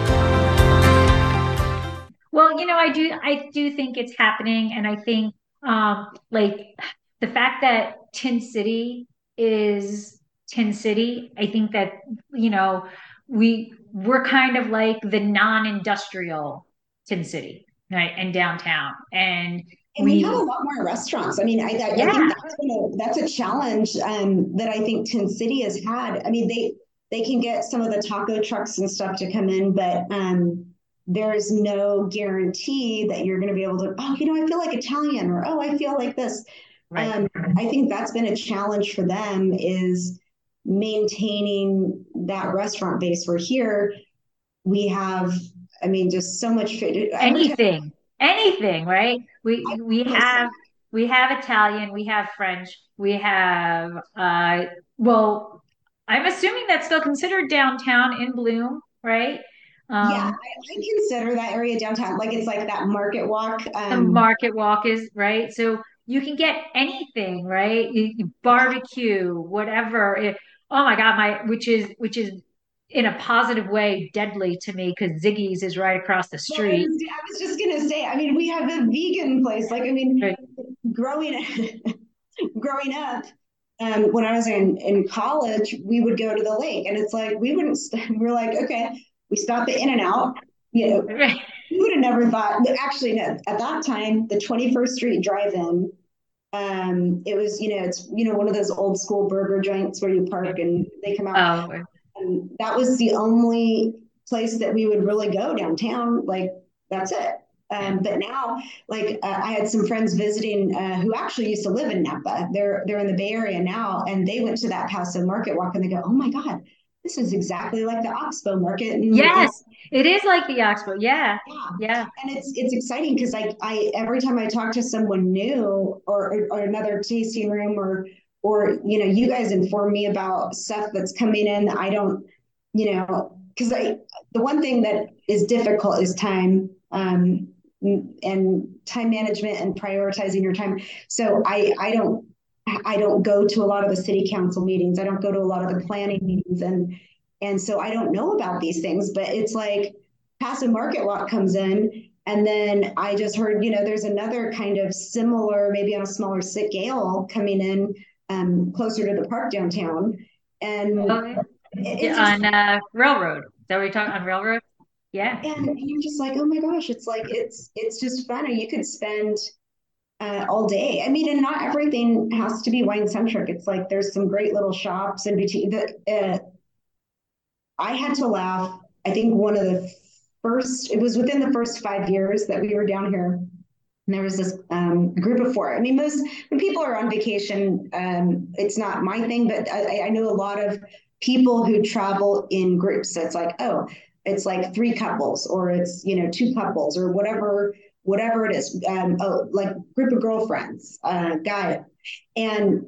Well, you know, I do I do think it's happening and I think um like the fact that Tin City is Tin City, I think that you know, we we're kind of like the non-industrial Tin City, right? And downtown. And and we, we, have a lot more restaurants. I mean, I, I, yeah. I think that's, a, that's a challenge um, that I think Tin City has had. I mean, they they can get some of the taco trucks and stuff to come in, but um, there's no guarantee that you're going to be able to, oh, you know, I feel like Italian or, oh, I feel like this. Right. Um, I think that's been a challenge for them is maintaining that restaurant base. Where here we have, I mean, just so much anything, time, anything, right? We I we have we have Italian, we have French, we have uh well, I'm assuming that's still considered downtown in Bloom, right? Um, yeah, I, I, consider that area downtown like it's like that market walk. Um, the market walk is right. So you can get anything, right? You, you barbecue, whatever. It, oh my god, my which is which is in a positive way deadly to me because Ziggy's is right across the street. Well, I was just gonna say, I mean, we have a vegan place. Like, I mean, right. growing growing up, um, when I was in in college, we would go to the lake, and it's like we wouldn't. St- we're like, okay, we stopped the In and Out. You know, right. you would have never thought. Actually, no, at that time, the 21st Street Drive-In. Um, it was, you know, it's you know one of those old school burger joints where you park and they come out. Oh. And that was the only place that we would really go downtown. Like that's it. Um, but now, like uh, I had some friends visiting uh, who actually used to live in Napa. They're they're in the Bay Area now, and they went to that Paso Market Walk, and they go, "Oh my God, this is exactly like the Oxbow market. And yes, it is like the Oxbow. Yeah. Yeah. yeah. And it's it's exciting because I I every time I talk to someone new or, or another tasting room or or you know, you guys inform me about stuff that's coming in that I don't, you know, because I the one thing that is difficult is time. Um and time management and prioritizing your time. So I I don't I don't go to a lot of the city council meetings. I don't go to a lot of the planning meetings, and and so I don't know about these things. But it's like Paso Market Walk comes in, and then I just heard, you know, there's another kind of similar, maybe on a smaller scale, coming in um, closer to the park downtown, and on uh, Railroad. Is that what you're talking on Railroad? Yeah. And you're just like, oh my gosh, it's like it's it's just fun. You could spend uh, all day. I mean, and not everything has to be wine centric. It's like there's some great little shops in between. The, uh, I had to laugh. I think one of the first, it was within the first five years that we were down here. And there was this um, group of four. I mean, most when people are on vacation, um, it's not my thing, but I, I know a lot of people who travel in groups. So it's like, oh, it's like three couples, or it's you know two couples, or whatever, whatever it is. Um, oh, like group of girlfriends, uh, guy, and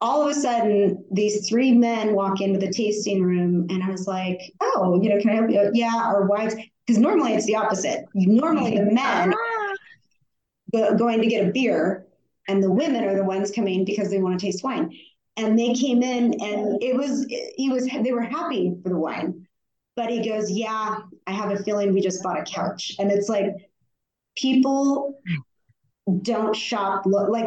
all of a sudden these three men walk into the tasting room and i was like oh you know can i help you? Yeah our wives because normally it's the opposite. Normally the men go, going to get a beer and the women are the ones coming because they want to taste wine. And they came in and it was he was they were happy for the wine. But he goes yeah i have a feeling we just bought a couch. And it's like people don't shop like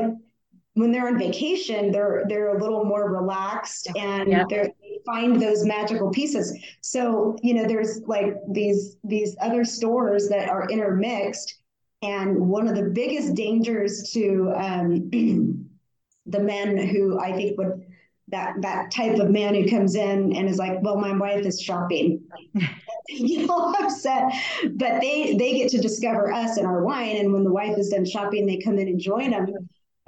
when they're on vacation, they're they're a little more relaxed and yeah. they find those magical pieces. So you know, there's like these these other stores that are intermixed, and one of the biggest dangers to um, the men who I think would that that type of man who comes in and is like, well, my wife is shopping. you know, upset. But they they get to discover us and our wine. And when the wife is done shopping, they come in and join them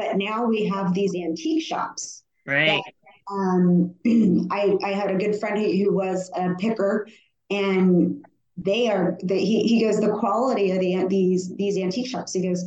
but now we have these antique shops. Right. That, um, I, I had a good friend who, who was a picker and they are the, he, he goes the quality of the these these antique shops he goes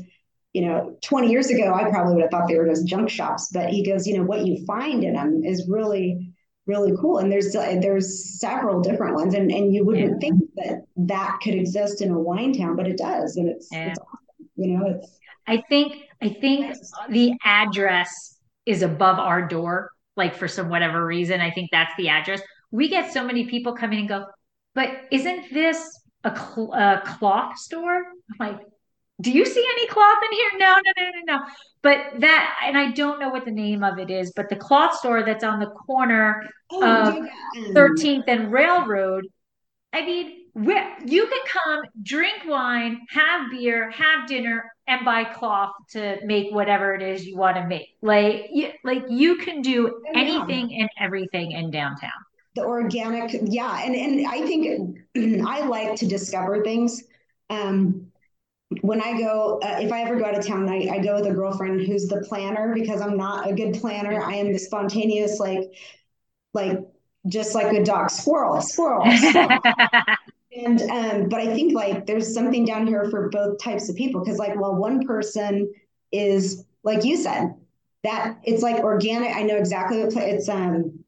you know 20 years ago i probably would have thought they were just junk shops but he goes you know what you find in them is really really cool and there's uh, there's several different ones and and you wouldn't yeah. think that that could exist in a wine town but it does and it's, yeah. it's awesome you know it's I think I think the address is above our door, like for some whatever reason. I think that's the address. We get so many people come in and go, but isn't this a, cl- a cloth store? I'm like, do you see any cloth in here? No, no, no, no, no. But that, and I don't know what the name of it is, but the cloth store that's on the corner oh, of yeah. 13th and Railroad. I mean, you can come, drink wine, have beer, have dinner, and buy cloth to make whatever it is you want to make. Like, you, like you can do anything yeah. and everything in downtown. The organic, yeah, and and I think I like to discover things. Um, when I go, uh, if I ever go out of town, I, I go with a girlfriend who's the planner because I'm not a good planner. I am the spontaneous, like, like just like a dog, squirrel, squirrel. squirrel. And um, but I think like there's something down here for both types of people because like well one person is like you said that it's like organic. I know exactly what it's um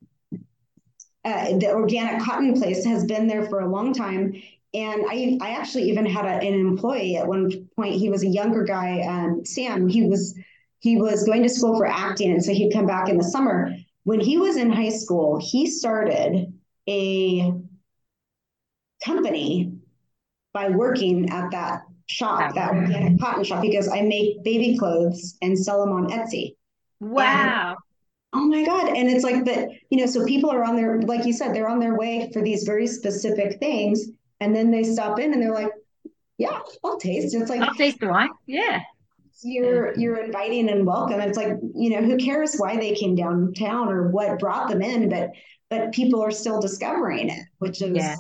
uh, the organic cotton place has been there for a long time. And I, I actually even had a, an employee at one point. He was a younger guy, um, Sam. He was he was going to school for acting, and so he'd come back in the summer. When he was in high school, he started a company by working at that shop, that organic cotton shop, because I make baby clothes and sell them on Etsy. Wow. And, oh my God. And it's like that, you know, so people are on their, like you said, they're on their way for these very specific things. And then they stop in and they're like, yeah, I'll taste. It's like I'll taste the wine. Yeah. You're you're inviting and welcome. It's like, you know, who cares why they came downtown or what brought them in, but but people are still discovering it, which is yeah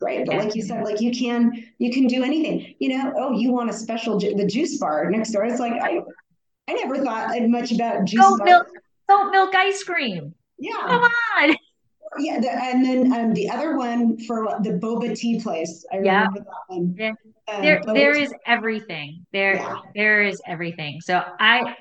right but yeah. like you said like you can you can do anything you know oh you want a special ju- the juice bar next door it's like i i never thought much about juice salt milk salt milk ice cream yeah come on yeah the, and then um, the other one for the boba tea place i yeah. remember that one yeah. Um, there there is everything there yeah. there is everything so i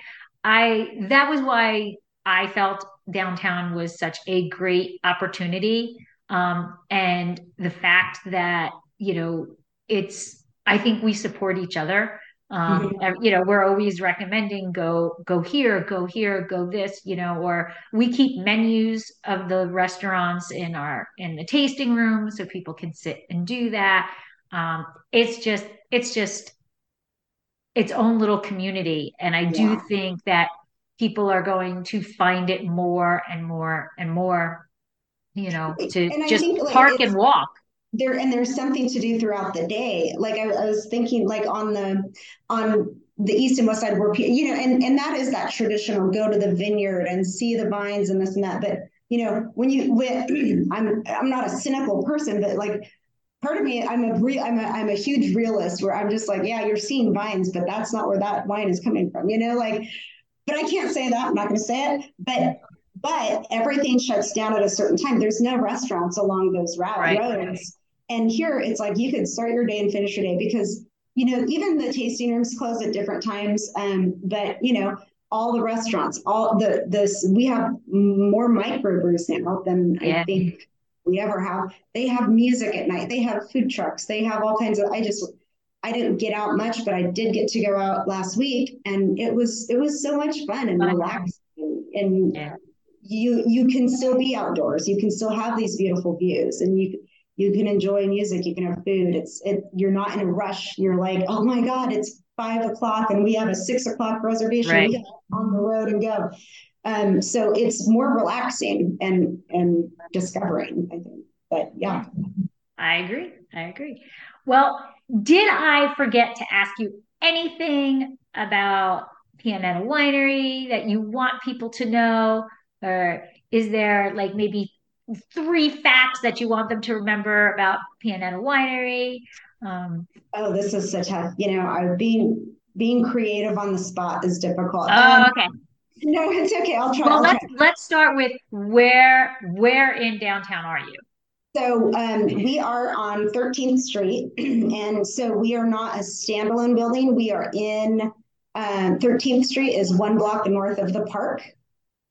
i that was why i felt downtown was such a great opportunity um, and the fact that, you know, it's, I think we support each other. Um, mm-hmm. you know, we're always recommending go, go here, go here, go this, you know, or we keep menus of the restaurants in our, in the tasting room so people can sit and do that. Um, it's just, it's just its own little community. And I do think that people are going to find it more and more and more you know, to just think, like, park and walk. There and there's something to do throughout the day. Like I, I was thinking, like on the on the east and west side where you know, and and that is that traditional go to the vineyard and see the vines and this and that. But you know, when you when I'm I'm not a cynical person, but like part of me, I'm a real I'm a I'm a huge realist where I'm just like, yeah, you're seeing vines, but that's not where that wine is coming from, you know, like. But I can't say that. I'm not going to say it. But but everything shuts down at a certain time. There's no restaurants along those route, right. roads. And here it's like you could start your day and finish your day because, you know, even the tasting rooms close at different times. Um, but you know, all the restaurants, all the this we have more microbrews now than yeah. I think we ever have. They have music at night, they have food trucks, they have all kinds of I just I didn't get out much, but I did get to go out last week and it was it was so much fun and relaxing and yeah you you can still be outdoors you can still have these beautiful views and you you can enjoy music you can have food. It's it you're not in a rush. You're like oh my god it's five o'clock and we have a six o'clock reservation. Right. on the road and go. Um so it's more relaxing and and discovering i think. But yeah. I agree. I agree. Well did i forget to ask you anything about Pianetta Winery that you want people to know? Or is there like maybe three facts that you want them to remember about Pianetta Winery? Um, oh, this is such a you know, I being being creative on the spot is difficult. Oh, um, okay. No, it's okay. I'll try. Well, I'll let's try. let's start with where where in downtown are you? So um, we are on 13th Street, and so we are not a standalone building. We are in um, 13th Street is one block north of the park.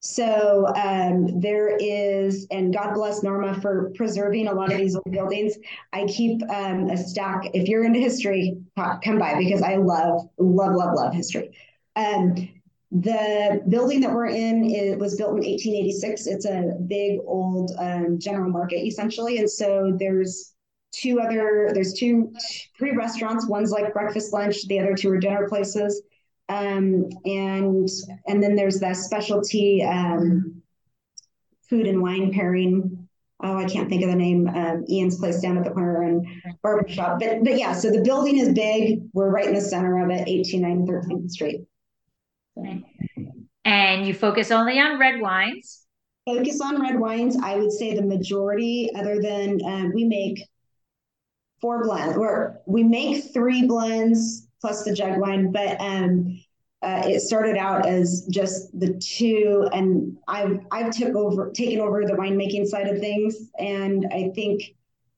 So um, there is, and God bless Norma for preserving a lot of these old buildings. I keep um, a stack. If you're into history, come by because I love, love, love, love history. Um, the building that we're in it was built in 1886. It's a big old um, general market essentially, and so there's two other, there's two, three restaurants. One's like breakfast, lunch. The other two are dinner places. Um, and and then there's that specialty um, food and wine pairing. Oh, I can't think of the name. Um, Ian's place down at the corner and barbershop. But but yeah, so the building is big. We're right in the center of it, 189 13th Street. And you focus only on red wines. Focus on red wines. I would say the majority, other than uh, we make four blends, or we make three blends plus the jug wine, but um, uh, it started out as just the two, and I've I've took over taken over the winemaking side of things, and I think,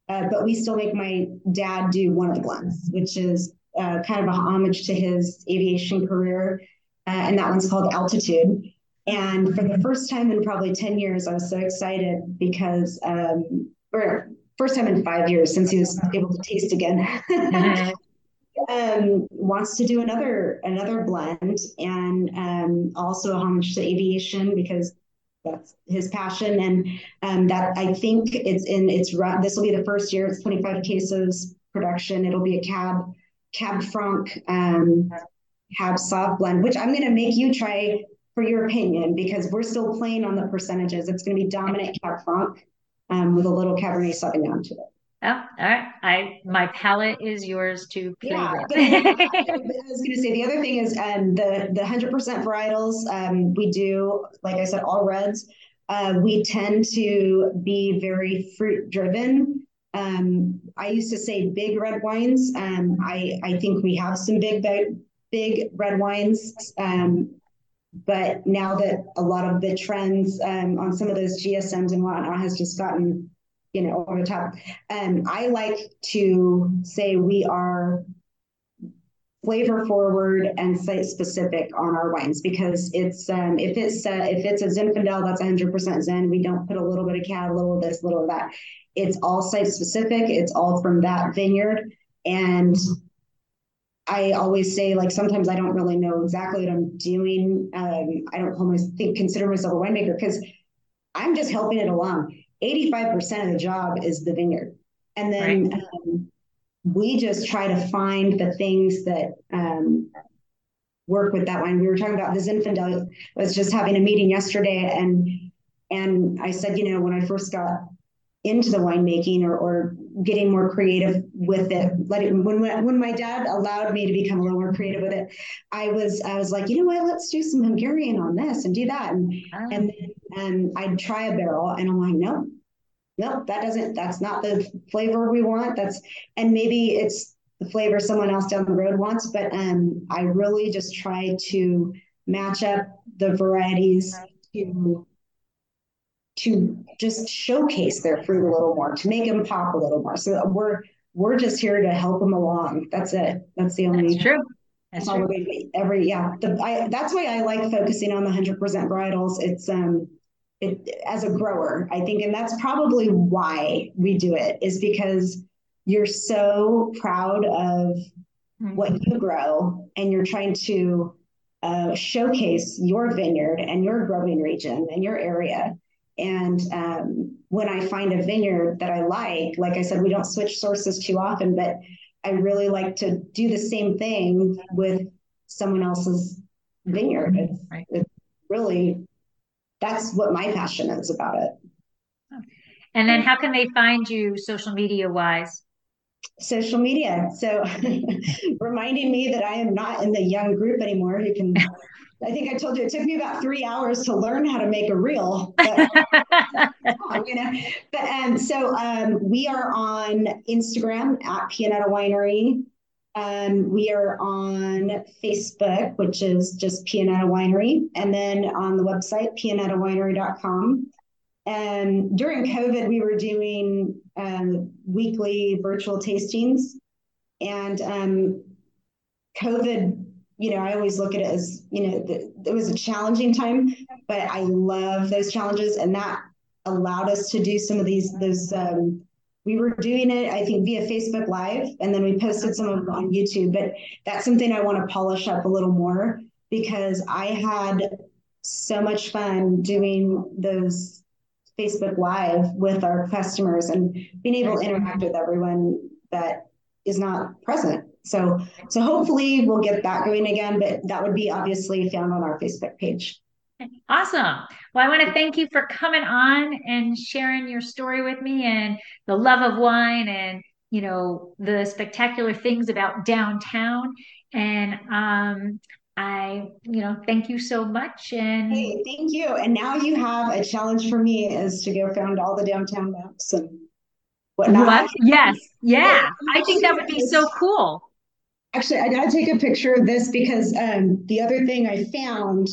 uh, but we still make my dad do one of the blends, which is uh, kind of a homage to his aviation career, uh, and that one's called Altitude. And for the first time in probably ten years, I was so excited because, um, or first time in five years since he was able to taste again. Mm-hmm um, wants to do another another blend and um, also homage to aviation because that's his passion. And um, that I think it's in it's this will be the first year it's 25 cases production. It'll be a cab cab franc um, cab soft blend which I'm going to make you try for your opinion because we're still playing on the percentages. It's going to be dominant cab franc um, with a little cabernet sauvignon to it Oh, all right. I my palate is yours to play yeah, with. I was going to say the other thing is um, the the hundred percent varietals. Um, we do, like I said, all reds. Uh, we tend to be very fruit driven. Um, I used to say big red wines. Um, I I think we have some big big, big red wines. Um, but now that a lot of the trends um, on some of those GSMs and whatnot has just gotten you know, over the top. And I like to say we are flavor forward and site specific on our wines because it's um, if it's uh, if it's a Zinfandel that's 100% Zin we don't put a little bit of cab a little of this a little of that. It's all site specific. It's all from that vineyard. And I always say like sometimes I don't really know exactly what I'm doing. Um, I don't almost think consider myself a winemaker because I'm just helping it along 85% of the job is the vineyard. And then right. um, we just try to find the things that um, work with that wine. We were talking about the Zinfandel. I was just having a meeting yesterday and and I said, you know, when I first got into the winemaking or, or getting more creative with it. Letting when when my dad allowed me to become a little more creative with it, I was I was like, you know what, let's do some Hungarian on this and do that, and oh. and and I'd try a barrel, and I'm like, no, no, that doesn't. That's not the flavor we want. That's and maybe it's the flavor someone else down the road wants, but um, I really just try to match up the varieties to to just showcase their fruit a little more, to make them pop a little more. So we're we're just here to help them along. That's it. That's the only. That's true. That's true. Every yeah, the, I, that's why I like focusing on the hundred percent varietals. It's um, it, as a grower, I think, and that's probably why we do it is because you're so proud of mm-hmm. what you grow, and you're trying to uh, showcase your vineyard and your growing region and your area and um, when I find a vineyard that I like, like I said, we don't switch sources too often, but I really like to do the same thing with someone else's vineyard. It's, right. it's really, that's what my passion is about it. And then how can they find you social media wise? Social media. So reminding me that I am not in the young group anymore who can I think I told you it took me about three hours to learn how to make a reel. But, you know, but um, so um, we are on Instagram at Pianetta Winery. Um, we are on Facebook, which is just Pianetta Winery, and then on the website pianettawinery.com. And during COVID, we were doing um, weekly virtual tastings, and um, COVID you know, I always look at it as, you know, it was a challenging time, but I love those challenges. And that allowed us to do some of these, those, um, we were doing it, I think, via Facebook Live, and then we posted some of them on YouTube. But that's something I want to polish up a little more because I had so much fun doing those Facebook Live with our customers and being able to interact with everyone that is not present so, so hopefully we'll get that going again, but that would be obviously found on our Facebook page. Awesome. Well, I want to thank you for coming on and sharing your story with me and the love of wine and, you know, the spectacular things about downtown. And um, I, you know, thank you so much. And hey, thank you. And now you have a challenge for me is to go found all the downtown maps and whatnot. What? Yes. Yeah. I think that would be so cool. Actually, I got to take a picture of this because um, the other thing I found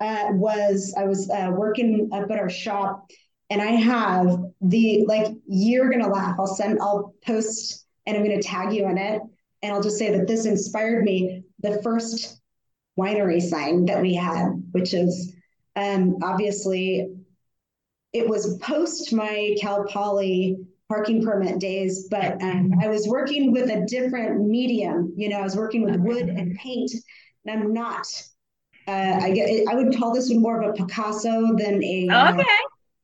uh, was I was uh, working up at our shop and I have the like you're gonna laugh. I'll send I'll post and I'm gonna tag you in it and I'll just say that this inspired me. The first winery sign that we had, which is um, obviously it was post my Cal Poly parking permit days, but um, I was working with a different medium. You know, I was working with wood and paint, and I'm not. Uh, I get. I would call this one more of a Picasso than a uh, okay.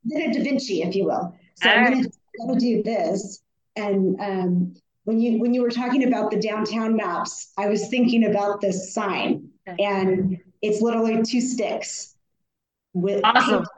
Than a Da Vinci, if you will. So All I'm right. to do this. And um, when you when you were talking about the downtown maps, I was thinking about this sign, and it's literally two sticks with awesome. Paint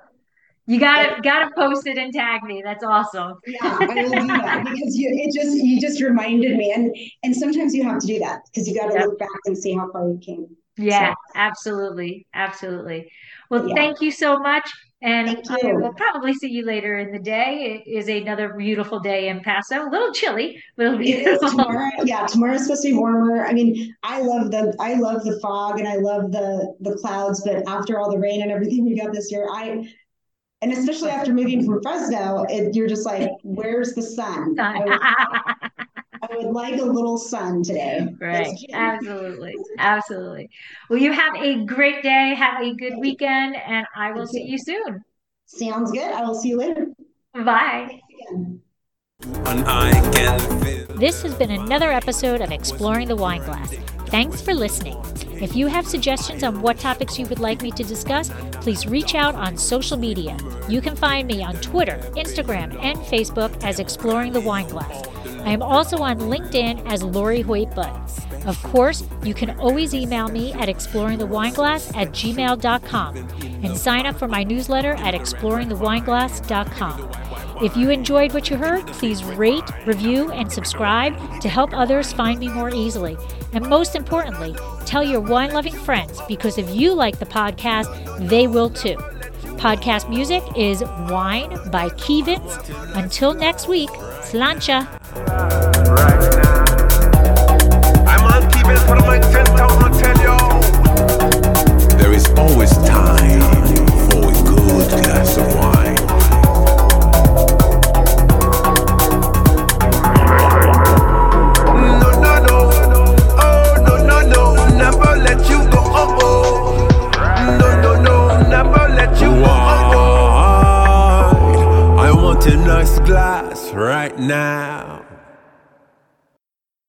you gotta gotta post it and tag me. That's awesome. yeah, I will do that because you it just you just reminded me, and and sometimes you have to do that because you got to yep. look back and see how far you came. Yeah, so. absolutely, absolutely. Well, yeah. thank you so much, and we'll probably see you later in the day. It is another beautiful day in Paso. A little chilly, but it'll be tomorrow. Yeah, tomorrow's supposed to be warmer. I mean, I love the I love the fog and I love the the clouds, but after all the rain and everything we got this year, I and especially after moving from Fresno, it, you're just like, where's the sun? I would, I would, like a little sun today. Right. Absolutely. Absolutely. Well, you have a great day. Have a good weekend, and I will see you soon. Sounds good. I will see you later. Bye. This has been another episode of Exploring the Wine Glass. Thanks for listening. If you have suggestions on what topics you would like me to discuss, please reach out on social media. You can find me on Twitter, Instagram, and Facebook as Exploring the Wine Glass. I am also on LinkedIn as Lori Hoyt Budd. Of course, you can always email me at exploringthewineglass at gmail.com and sign up for my newsletter at exploringthewineglass.com. If you enjoyed what you heard, please rate, review, and subscribe to help others find me more easily. And most importantly, tell your wine loving friends because if you like the podcast, they will too. Podcast music is Wine by Kēvens. Until next week, Slainte. I'm on Kēvens for the mic 10,000 tell you. There is always time for a good glass of wine. No, no, no. Oh, no, no, no. Never let you go. Oh, oh. No, no, no. Never let you go. I want a nice glass right now.